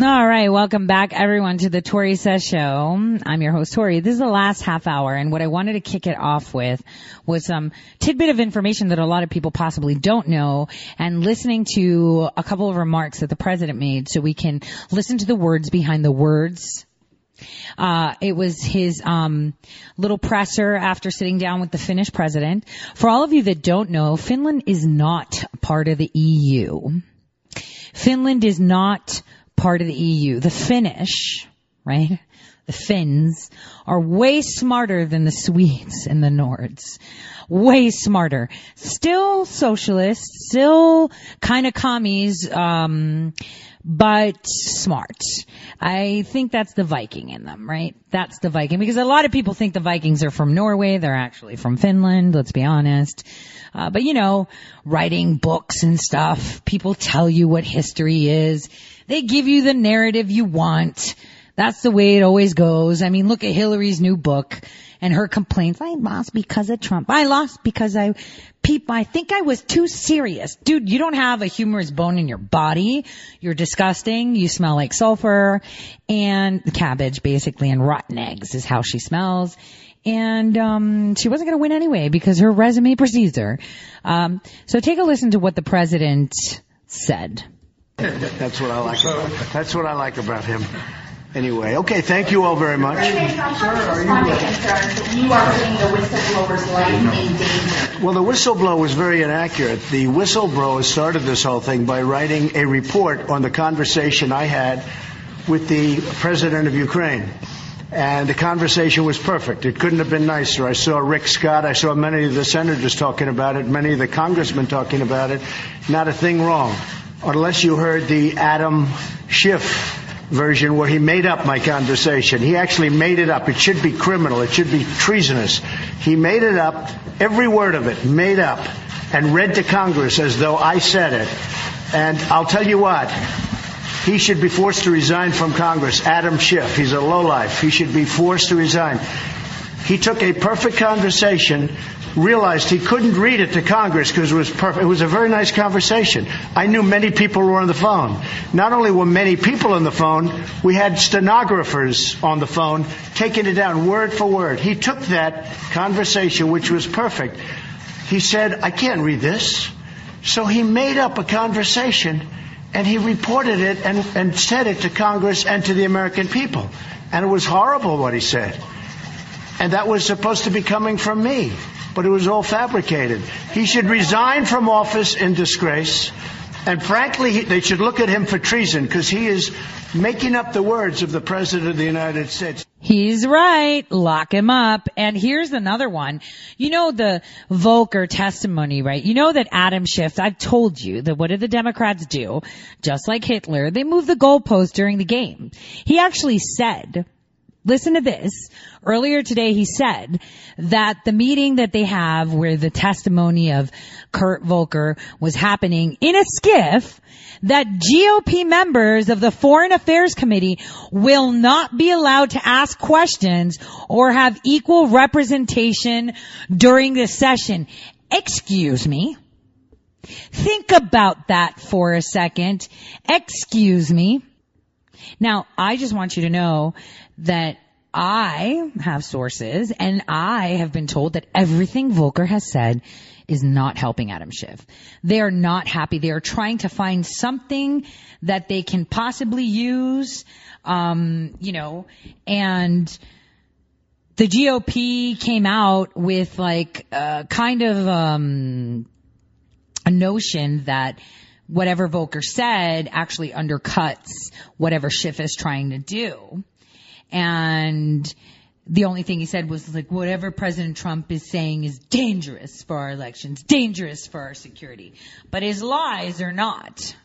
All right, welcome back everyone to the Tori Says Show. I'm your host Tori. This is the last half hour and what I wanted to kick it off with was some tidbit of information that a lot of people possibly don't know and listening to a couple of remarks that the president made so we can listen to the words behind the words uh, it was his um, little presser after sitting down with the Finnish president. For all of you that don't know, Finland is not part of the EU. Finland is not part of the EU. The Finnish, right? The Finns are way smarter than the Swedes and the Nords. Way smarter. Still socialists, still kind of commies, um, but smart. I think that's the Viking in them, right? That's the Viking because a lot of people think the Vikings are from Norway. They're actually from Finland. Let's be honest. Uh, but you know, writing books and stuff, people tell you what history is. They give you the narrative you want. That's the way it always goes. I mean, look at Hillary's new book and her complaints. I lost because of Trump. I lost because I, people, I think I was too serious. Dude, you don't have a humorous bone in your body. You're disgusting. You smell like sulfur and cabbage basically and rotten eggs is how she smells. And, um, she wasn't going to win anyway because her resume precedes her. Um, so take a listen to what the president said. That's what I like. About, that's what I like about him. Anyway, okay, thank you all very much. Well, the whistleblower was very inaccurate. The whistleblower started this whole thing by writing a report on the conversation I had with the president of Ukraine. And the conversation was perfect. It couldn't have been nicer. I saw Rick Scott. I saw many of the senators talking about it, many of the congressmen talking about it. Not a thing wrong. Unless you heard the Adam Schiff version where he made up my conversation. He actually made it up. It should be criminal. It should be treasonous. He made it up, every word of it, made up, and read to Congress as though I said it. And I'll tell you what, he should be forced to resign from Congress. Adam Schiff, he's a lowlife. He should be forced to resign. He took a perfect conversation realized he couldn't read it to Congress because it was perfect. It was a very nice conversation. I knew many people were on the phone. Not only were many people on the phone, we had stenographers on the phone taking it down word for word. He took that conversation, which was perfect. He said, I can't read this. So he made up a conversation and he reported it and, and said it to Congress and to the American people. And it was horrible what he said. And that was supposed to be coming from me but it was all fabricated. He should resign from office in disgrace. And frankly, they should look at him for treason because he is making up the words of the President of the United States. He's right. Lock him up. And here's another one. You know the Volker testimony, right? You know that Adam Schiff, I've told you that what did the Democrats do? Just like Hitler, they moved the goalpost during the game. He actually said listen to this. Earlier today he said that the meeting that they have where the testimony of Kurt Volker was happening in a SCIF that GOP members of the Foreign Affairs Committee will not be allowed to ask questions or have equal representation during this session. Excuse me. Think about that for a second. Excuse me. Now, I just want you to know that I have sources and I have been told that everything Volker has said is not helping Adam Schiff. They are not happy. They are trying to find something that they can possibly use, um, you know, and the GOP came out with like a kind of um, a notion that whatever Volker said actually undercuts whatever Schiff is trying to do. And the only thing he said was like, whatever President Trump is saying is dangerous for our elections, dangerous for our security. But his lies are not.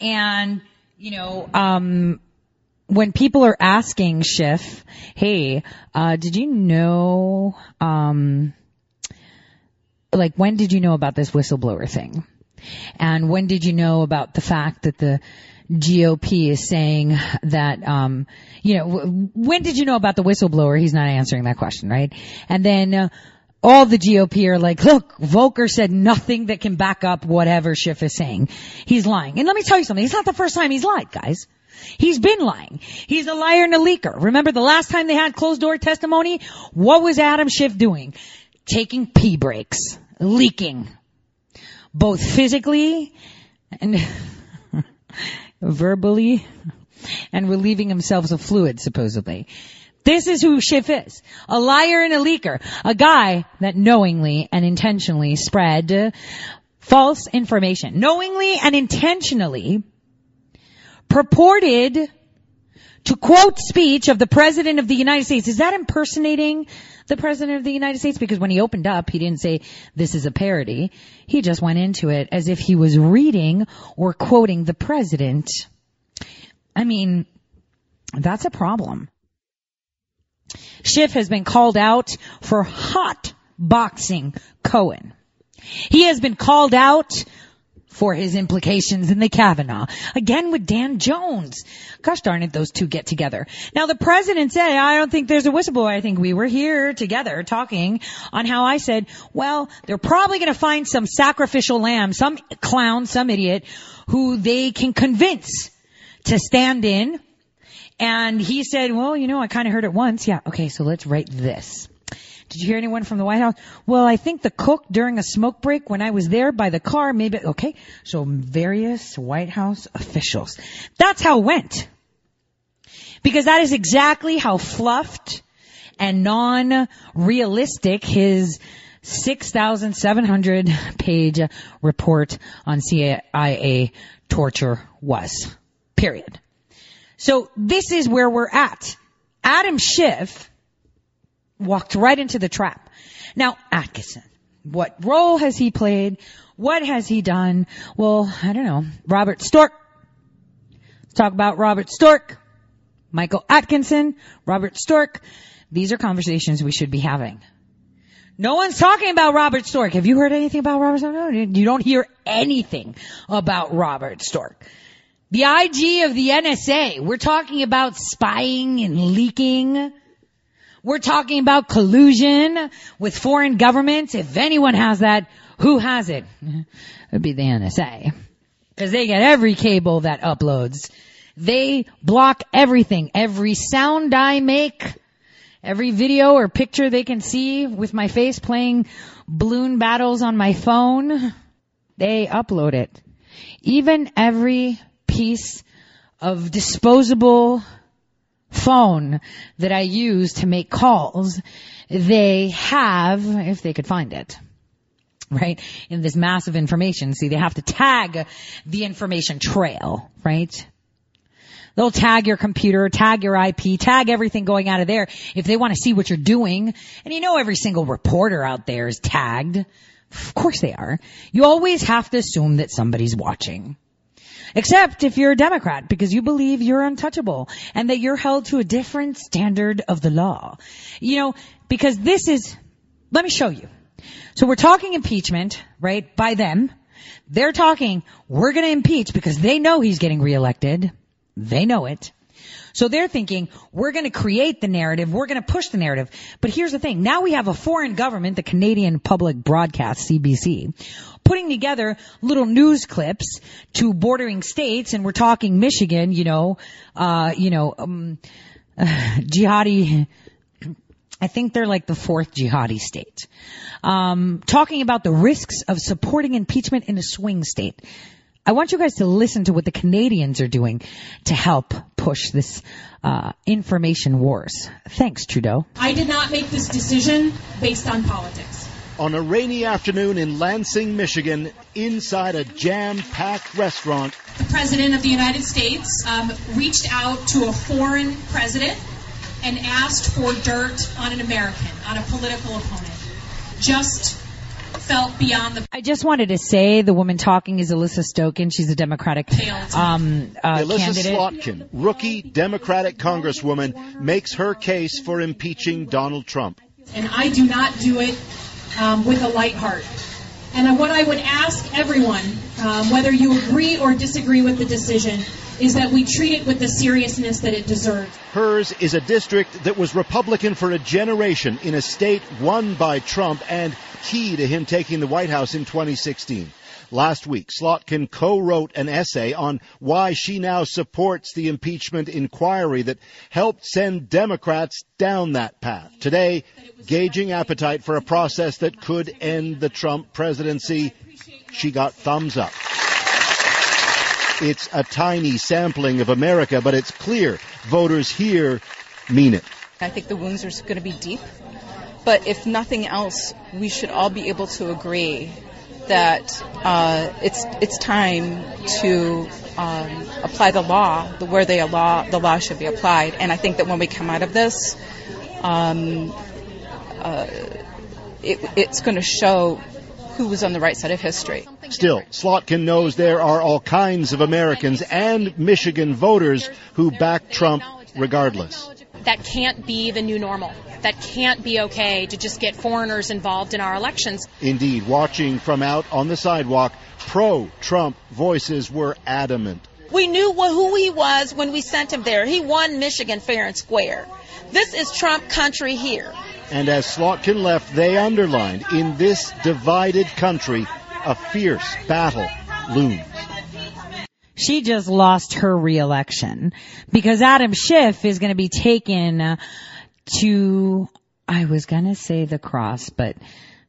And, you know, um, when people are asking Schiff, hey, uh, did you know, um, like when did you know about this whistleblower thing? And when did you know about the fact that the GOP is saying that, um, you know, w- when did you know about the whistleblower? He's not answering that question, right? And then, uh, all the GOP are like, look, Volker said nothing that can back up whatever Schiff is saying. He's lying. And let me tell you something. It's not the first time he's lied, guys. He's been lying. He's a liar and a leaker. Remember the last time they had closed door testimony? What was Adam Schiff doing? Taking pee breaks. Leaking. Both physically and verbally and relieving themselves of fluid, supposedly. This is who Schiff is. A liar and a leaker. A guy that knowingly and intentionally spread false information. Knowingly and intentionally purported to quote speech of the President of the United States. Is that impersonating the President of the United States? Because when he opened up, he didn't say, this is a parody. He just went into it as if he was reading or quoting the President. I mean, that's a problem. Schiff has been called out for hot boxing Cohen. He has been called out for his implications in the Kavanaugh. Again with Dan Jones. Gosh darn it, those two get together. Now the president said, I don't think there's a whistleblower. I think we were here together talking on how I said, well, they're probably going to find some sacrificial lamb, some clown, some idiot who they can convince to stand in. And he said, well, you know, I kind of heard it once. Yeah. Okay. So let's write this. Did you hear anyone from the White House? Well, I think the cook during a smoke break when I was there by the car, maybe, okay. So various White House officials. That's how it went. Because that is exactly how fluffed and non-realistic his 6,700 page report on CIA torture was. Period. So this is where we're at. Adam Schiff walked right into the trap. Now, Atkinson, what role has he played? What has he done? Well, I don't know. Robert Storch. Let's talk about Robert Storch. Michael Atkinson, Robert Storch. These are conversations we should be having. No one's talking about Robert Storch. Have you heard anything about Robert Storch? No, you don't hear anything about Robert Storch. The IG of the NSA. We're talking about spying and leaking. We're talking about collusion with foreign governments. If anyone has that, who has it? It'd be the NSA. Cause they get every cable that uploads. They block everything. Every sound I make, every video or picture they can see with my face playing balloon battles on my phone, they upload it. Even every piece of disposable phone that I use to make calls, they have, if they could find it, right, in this massive information. See, they have to tag the information trail, right? They'll tag your computer, tag your IP, tag everything going out of there if they want to see what you're doing. And you know every single reporter out there is tagged. Of course they are. You always have to assume that somebody's watching. Except if you're a Democrat because you believe you're untouchable and that you're held to a different standard of the law. You know, because this is, let me show you. So we're talking impeachment, right, by them. They're talking, we're gonna impeach because they know he's getting reelected. They know it. So they're thinking, we're going to create the narrative, we're going to push the narrative. But here's the thing, now we have a foreign government, the Canadian Public Broadcast, CBC, putting together little news clips to bordering states, and we're talking Michigan, you know, uh, you know, um, uh, jihadi, I think they're like the fourth jihadi state. Um, talking about the risks of supporting impeachment in a swing state. I want you guys to listen to what the Canadians are doing to help push this uh, information wars. Thanks, Trudeau. I did not make this decision based on politics. On a rainy afternoon in Lansing, Michigan, inside a jam-packed restaurant, the President of the United States um, reached out to a foreign president and asked for dirt on an American, on a political opponent, just felt beyond the I just wanted to say the woman talking is Alyssa Stoken. She's a Democratic um, uh, Alyssa candidate. Slotkin, rookie Democratic Congresswoman, makes her case for impeaching Donald Trump. and I do not do it um, with a light heart. And what I would ask everyone, um, whether you agree or disagree with the decision, is that we treat it with the seriousness that it deserves. Hers is a district that was Republican for a generation in a state won by Trump and key to him taking the White House in 2016. Last week, Slotkin co-wrote an essay on why she now supports the impeachment inquiry that helped send Democrats down that path. Today, gauging appetite for a process that could end the Trump presidency, she got thumbs up. It's a tiny sampling of America, but it's clear voters here mean it. I think the wounds are going to be deep. But if nothing else, we should all be able to agree that uh, it's it's time to um, apply the law the where the law the law should be applied. And I think that when we come out of this, um, uh, it, it's going to show who was on the right side of history. Still, Slotkin knows there are all kinds of Americans and Michigan voters who back Trump regardless. That can't be the new normal. That can't be okay to just get foreigners involved in our elections. Indeed, watching from out on the sidewalk, pro-Trump voices were adamant. We knew who he was when we sent him there. He won Michigan fair and square. This is Trump country here. And as Slotkin left, they underlined, in this divided country, a fierce battle looms. She just lost her reelection because Adam Schiff is going to be taken uh, to, I was going to say the cross, but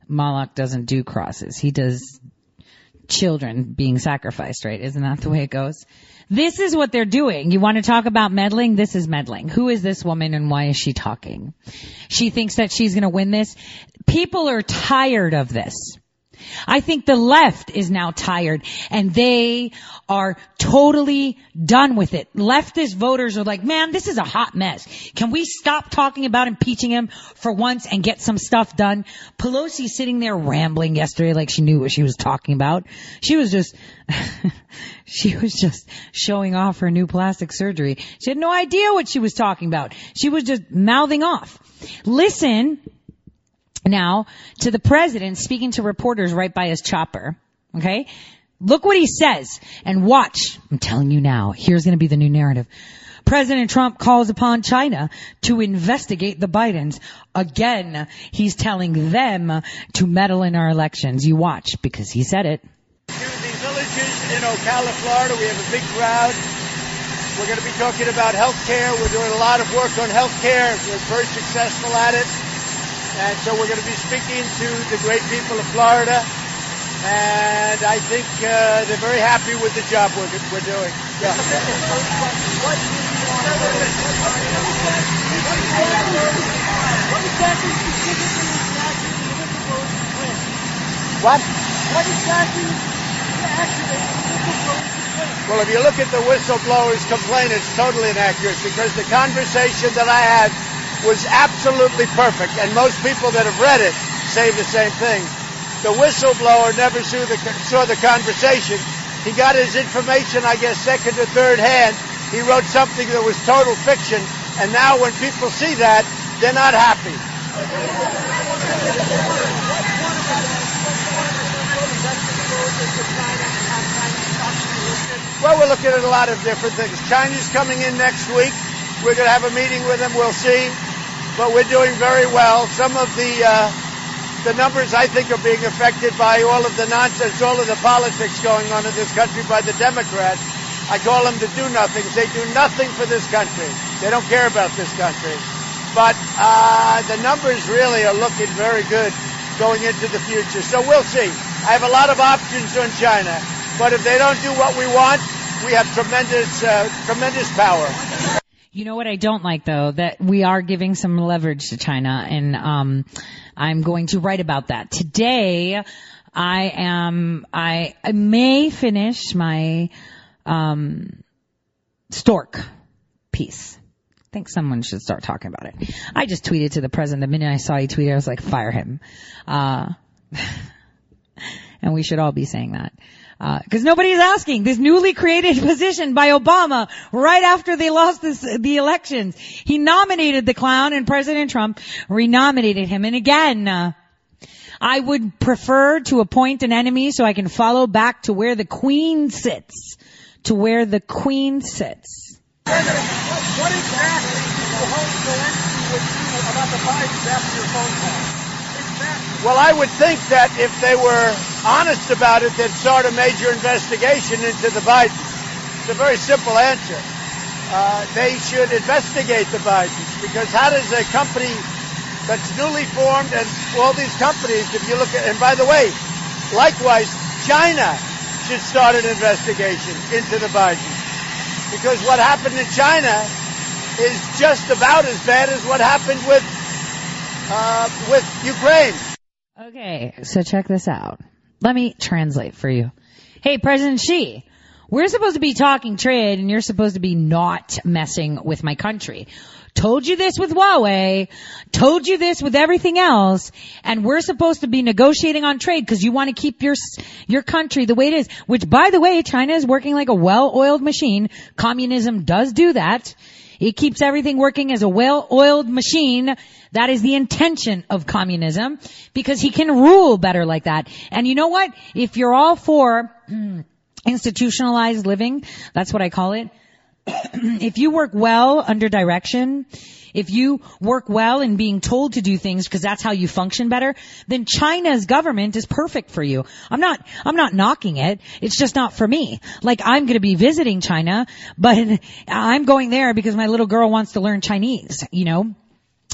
Moloch doesn't do crosses. He does children being sacrificed, right? Isn't that the way it goes? This is what they're doing. You want to talk about meddling? This is meddling. Who is this woman and why is she talking? She thinks that she's going to win this. People are tired of this. I think the left is now tired and they are totally done with it. Leftist voters are like, man, this is a hot mess. Can we stop talking about impeaching him for once and get some stuff done? Pelosi sitting there rambling yesterday like she knew what she was talking about. She was just, she was just showing off her new plastic surgery. She had no idea what she was talking about. She was just mouthing off. Listen now to the president speaking to reporters right by his chopper. Okay? Look what he says and watch. I'm telling you now, here's going to be the new narrative. President Trump calls upon China to investigate the Bidens. Again, he's telling them to meddle in our elections. You watch because he said it. To the villages in Ocala, Florida, we have a big crowd. We're going to be talking about health care. We're doing a lot of work on health care. We're very successful at it. And so we're going to be speaking to the great people of Florida. And I think uh, they're very happy with the job we're, we're doing. Yeah. What? What exactly? Well, if you look at the whistleblower's complaint, it's totally inaccurate because the conversation that I had was absolutely perfect, and most people that have read it say the same thing. The whistleblower never saw the, saw the conversation. He got his information, I guess, second or third hand. He wrote something that was total fiction, and now when people see that, they're not happy. Well, we're looking at a lot of different things. China's coming in next week. We're going to have a meeting with them. We'll see. But we're doing very well. Some of the uh, the numbers I think are being affected by all of the nonsense, all of the politics going on in this country by the Democrats. I call them the do nothings. They do nothing for this country. They don't care about this country. But uh, the numbers really are looking very good going into the future. So we'll see. I have a lot of options on China. But if they don't do what we want, we have tremendous, uh, tremendous power. You know what I don't like though? That we are giving some leverage to China and, um, I'm going to write about that. Today, I am, I, I may finish my, um, stork piece. I think someone should start talking about it. I just tweeted to the president the minute I saw he tweeted, I was like, fire him. Uh, and we should all be saying that. Because nobody's asking this newly created position by Obama right after they lost this, the elections. He nominated the clown, and President Trump renominated him. And again, uh, I would prefer to appoint an enemy so I can follow back to where the Queen sits, to where the Queen sits. President, what exactly will Zelensky would do about the Bidens after your phone call? Well, I would think that if they were honest about it, they'd start a major investigation into the Bidens. It's a very simple answer. Uh, they should investigate the Bidens because how does a company that's newly formed and all these companies, if you look at, and by the way, likewise, China should start an investigation into the Bidens because what happened in China is just about as bad as what happened with uh, with Ukraine. Okay, so check this out. Let me translate for you. Hey, President Xi, we're supposed to be talking trade and you're supposed to be not messing with my country. Told you this with Huawei, told you this with everything else, and we're supposed to be negotiating on trade because you want to keep your, your country the way it is, which by the way, China is working like a well-oiled machine. Communism does do that. It keeps everything working as a well-oiled machine. That is the intention of communism because he can rule better like that. And you know what? If you're all for institutionalized living, that's what I call it. if you work well under direction, if you work well in being told to do things because that's how you function better, then China's government is perfect for you. I'm not, I'm not knocking it. It's just not for me. Like I'm going to be visiting China, but I'm going there because my little girl wants to learn Chinese, you know?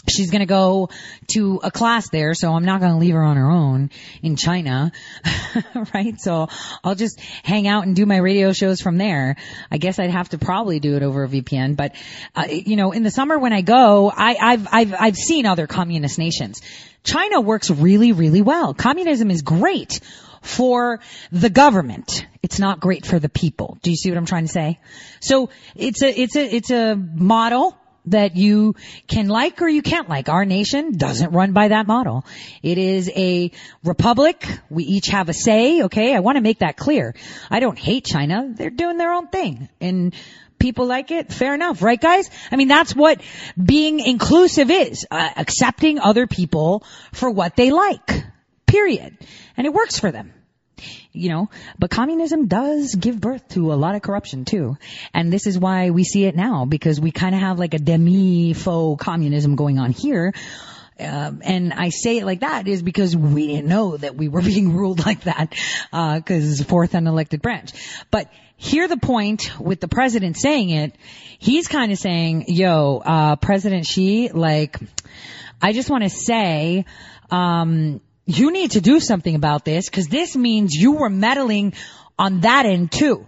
She's going to go to a class there, so I'm not going to leave her on her own in China, right? So I'll just hang out and do my radio shows from there. I guess I'd have to probably do it over a VPN, but uh, you know, in the summer when I go, I, I've I've I've seen other communist nations. China works really really well. Communism is great for the government. It's not great for the people. Do you see what I'm trying to say? So it's a it's a it's a model that you can like or you can't like. Our nation doesn't run by that model. It is a republic. We each have a say, okay? I want to make that clear. I don't hate China. They're doing their own thing. And people like it, fair enough, right guys? I mean, that's what being inclusive is. Uh, accepting other people for what they like. Period. And it works for them you know, but communism does give birth to a lot of corruption too. And this is why we see it now because we kind of have like a demi faux communism going on here. Um, and I say it like that is because we didn't know that we were being ruled like that, uh, cause fourth unelected branch. But hear the point with the president saying it. He's kind of saying, yo, uh, President Xi, like, I just want to say, um, you need to do something about this because this means you were meddling on that end too.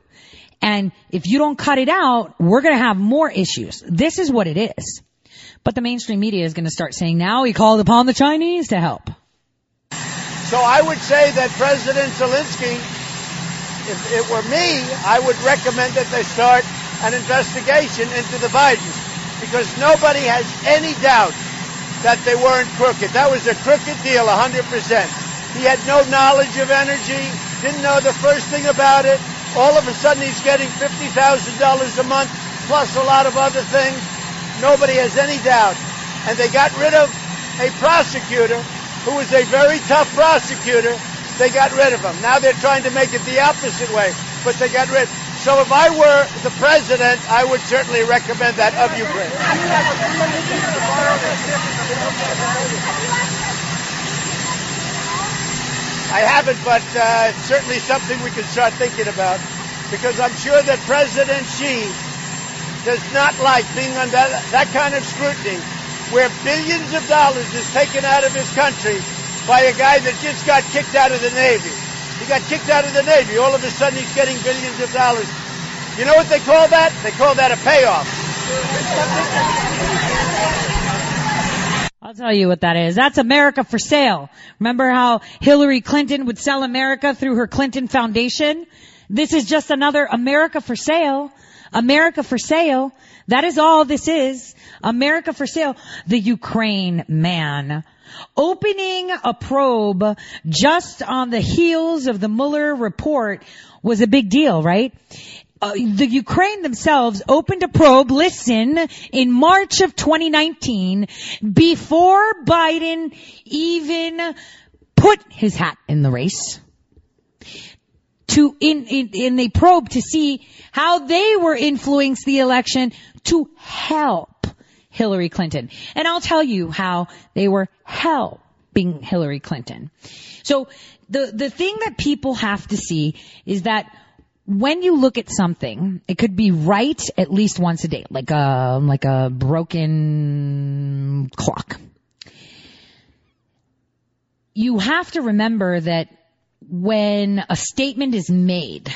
And if you don't cut it out, we're going to have more issues. This is what it is. But the mainstream media is going to start saying now he called upon the Chinese to help. So I would say that President Zelensky, if it were me, I would recommend that they start an investigation into the Bidens because nobody has any doubt that they weren't crooked. That was a crooked deal, 100%. He had no knowledge of energy, didn't know the first thing about it. All of a sudden he's getting $50,000 a month plus a lot of other things. Nobody has any doubt. And they got rid of a prosecutor who was a very tough prosecutor. They got rid of him. Now they're trying to make it the opposite way, but they got rid. So if I were the president, I would certainly recommend that of Ukraine. I haven't, but uh, it's certainly something we can start thinking about because I'm sure that President Xi does not like being under that kind of scrutiny where billions of dollars is taken out of his country by a guy that just got kicked out of the Navy. He got kicked out of the Navy. All of a sudden, he's getting billions of dollars. You know what they call that? They call that a payoff. I'll tell you what that is. That's America for sale. Remember how Hillary Clinton would sell America through her Clinton Foundation? This is just another America for sale. America for sale. That is all this is. America for sale. The Ukraine man. Opening a probe just on the heels of the Mueller report was a big deal, right? Uh, the Ukraine themselves opened a probe, listen, in March of 2019 before Biden even put his hat in the race to in, in, in a probe to see how they were influenced the election to help Hillary Clinton. And I'll tell you how they were helping Hillary Clinton. So the, the thing that people have to see is that when you look at something, it could be right at least once a day, like a, like a broken clock. You have to remember that when a statement is made,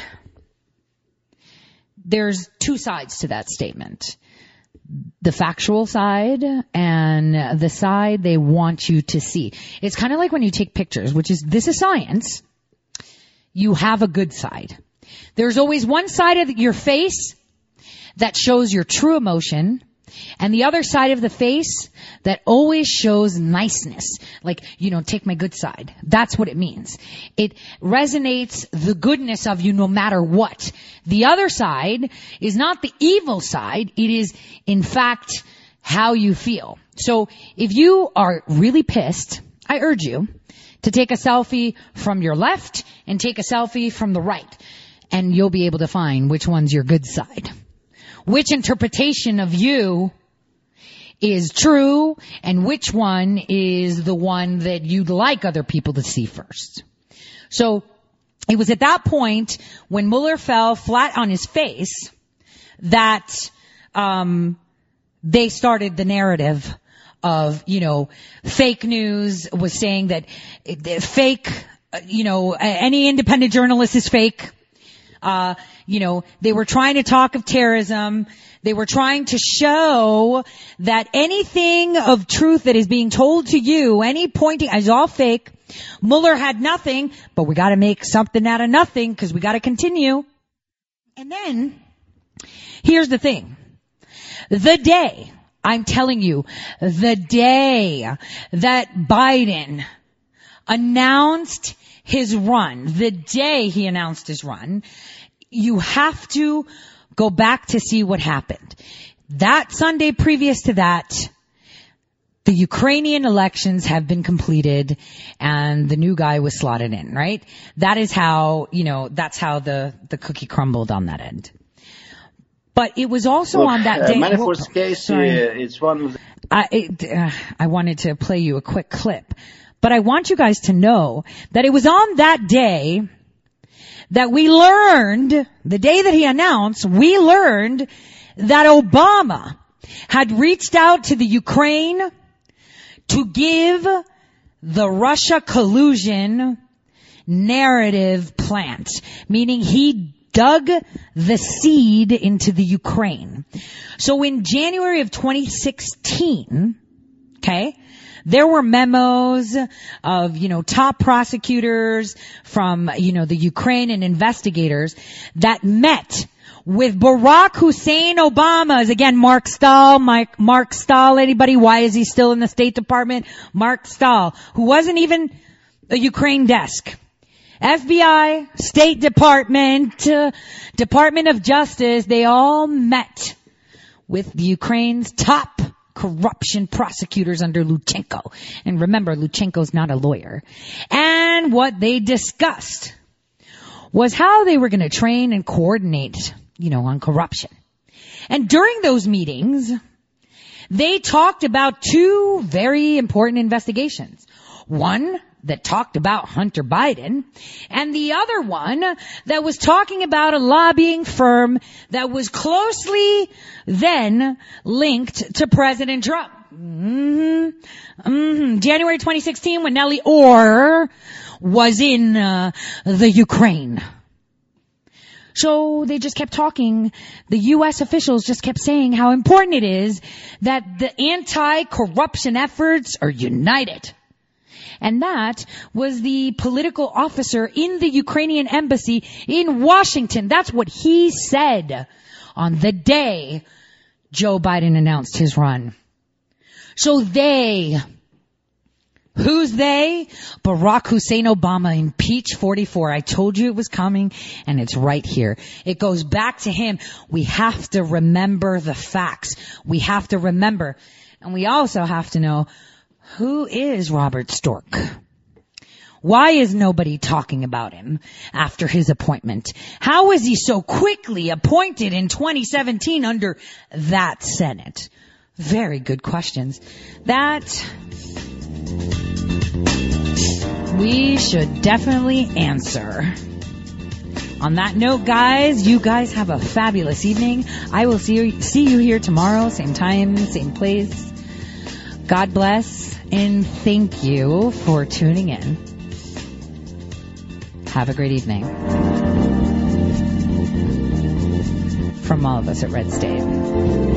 there's two sides to that statement. The factual side and the side they want you to see. It's kind of like when you take pictures, which is, this is science. You have a good side. There's always one side of your face that shows your true emotion and the other side of the face that always shows niceness. Like, you know, take my good side. That's what it means. It resonates the goodness of you no matter what. The other side is not the evil side. It is, in fact, how you feel. So if you are really pissed, I urge you to take a selfie from your left and take a selfie from the right. And you'll be able to find which one's your good side which interpretation of you is true and which one is the one that you'd like other people to see first. So it was at that point when Mueller fell flat on his face that um, they started the narrative of you know fake news was saying that fake you know any independent journalist is fake uh, you know, they were trying to talk of terrorism. They were trying to show that anything of truth that is being told to you, any pointing, is all fake. Mueller had nothing, but we gotta make something out of nothing because we gotta continue. And then, here's the thing. The day, I'm telling you, the day that Biden announced his run, the day he announced his run, you have to go back to see what happened. That Sunday previous to that, the Ukrainian elections have been completed and the new guy was slotted in, right? That is how, you know, that's how the, the cookie crumbled on that end. But it was also Look, on that uh, day. Manafort's case, uh, sorry. it's one of the I, it, uh, I wanted to play you a quick clip, but I want you guys to know that it was on that day that we learned, the day that he announced, we learned that Obama had reached out to the Ukraine to give the Russia collusion narrative plant, meaning he dug the seed into the Ukraine. So in January of 2016, okay, there were memos of, you know, top prosecutors from, you know, the Ukraine and investigators that met with Barack Hussein Obama's, again, Mark Stahl, Mike, Mark Stahl, anybody, why is he still in the State Department? Mark Stahl, who wasn't even a Ukraine desk. FBI, State Department, uh, Department of Justice, they all met with Ukraine's top corruption prosecutors under Lutsenko. And remember, Lutsenko's not a lawyer. And what they discussed was how they were going to train and coordinate, you know, on corruption. And during those meetings, they talked about two very important investigations. One that talked about Hunter Biden and the other one that was talking about a lobbying firm that was closely then linked to President Trump. Mm-hmm. Mm-hmm. January 2016 when Nellie Ohr was in uh, the Ukraine. So they just kept talking. The U.S. officials just kept saying how important it is that the anti-corruption efforts are united. And that was the political officer in the Ukrainian embassy in Washington. That's what he said on the day Joe Biden announced his run. So they, who's they? Barack Hussein Obama impeach 44. I told you it was coming and it's right here. It goes back to him. We have to remember the facts. We have to remember. And we also have to know who is Robert Storch? Why is nobody talking about him after his appointment? How was he so quickly appointed in 2017 under that Senate? Very good questions. That we should definitely answer. On that note, guys, you guys have a fabulous evening. I will see you, see you here tomorrow, same time, same place. God bless and thank you for tuning in. Have a great evening. From all of us at Red State.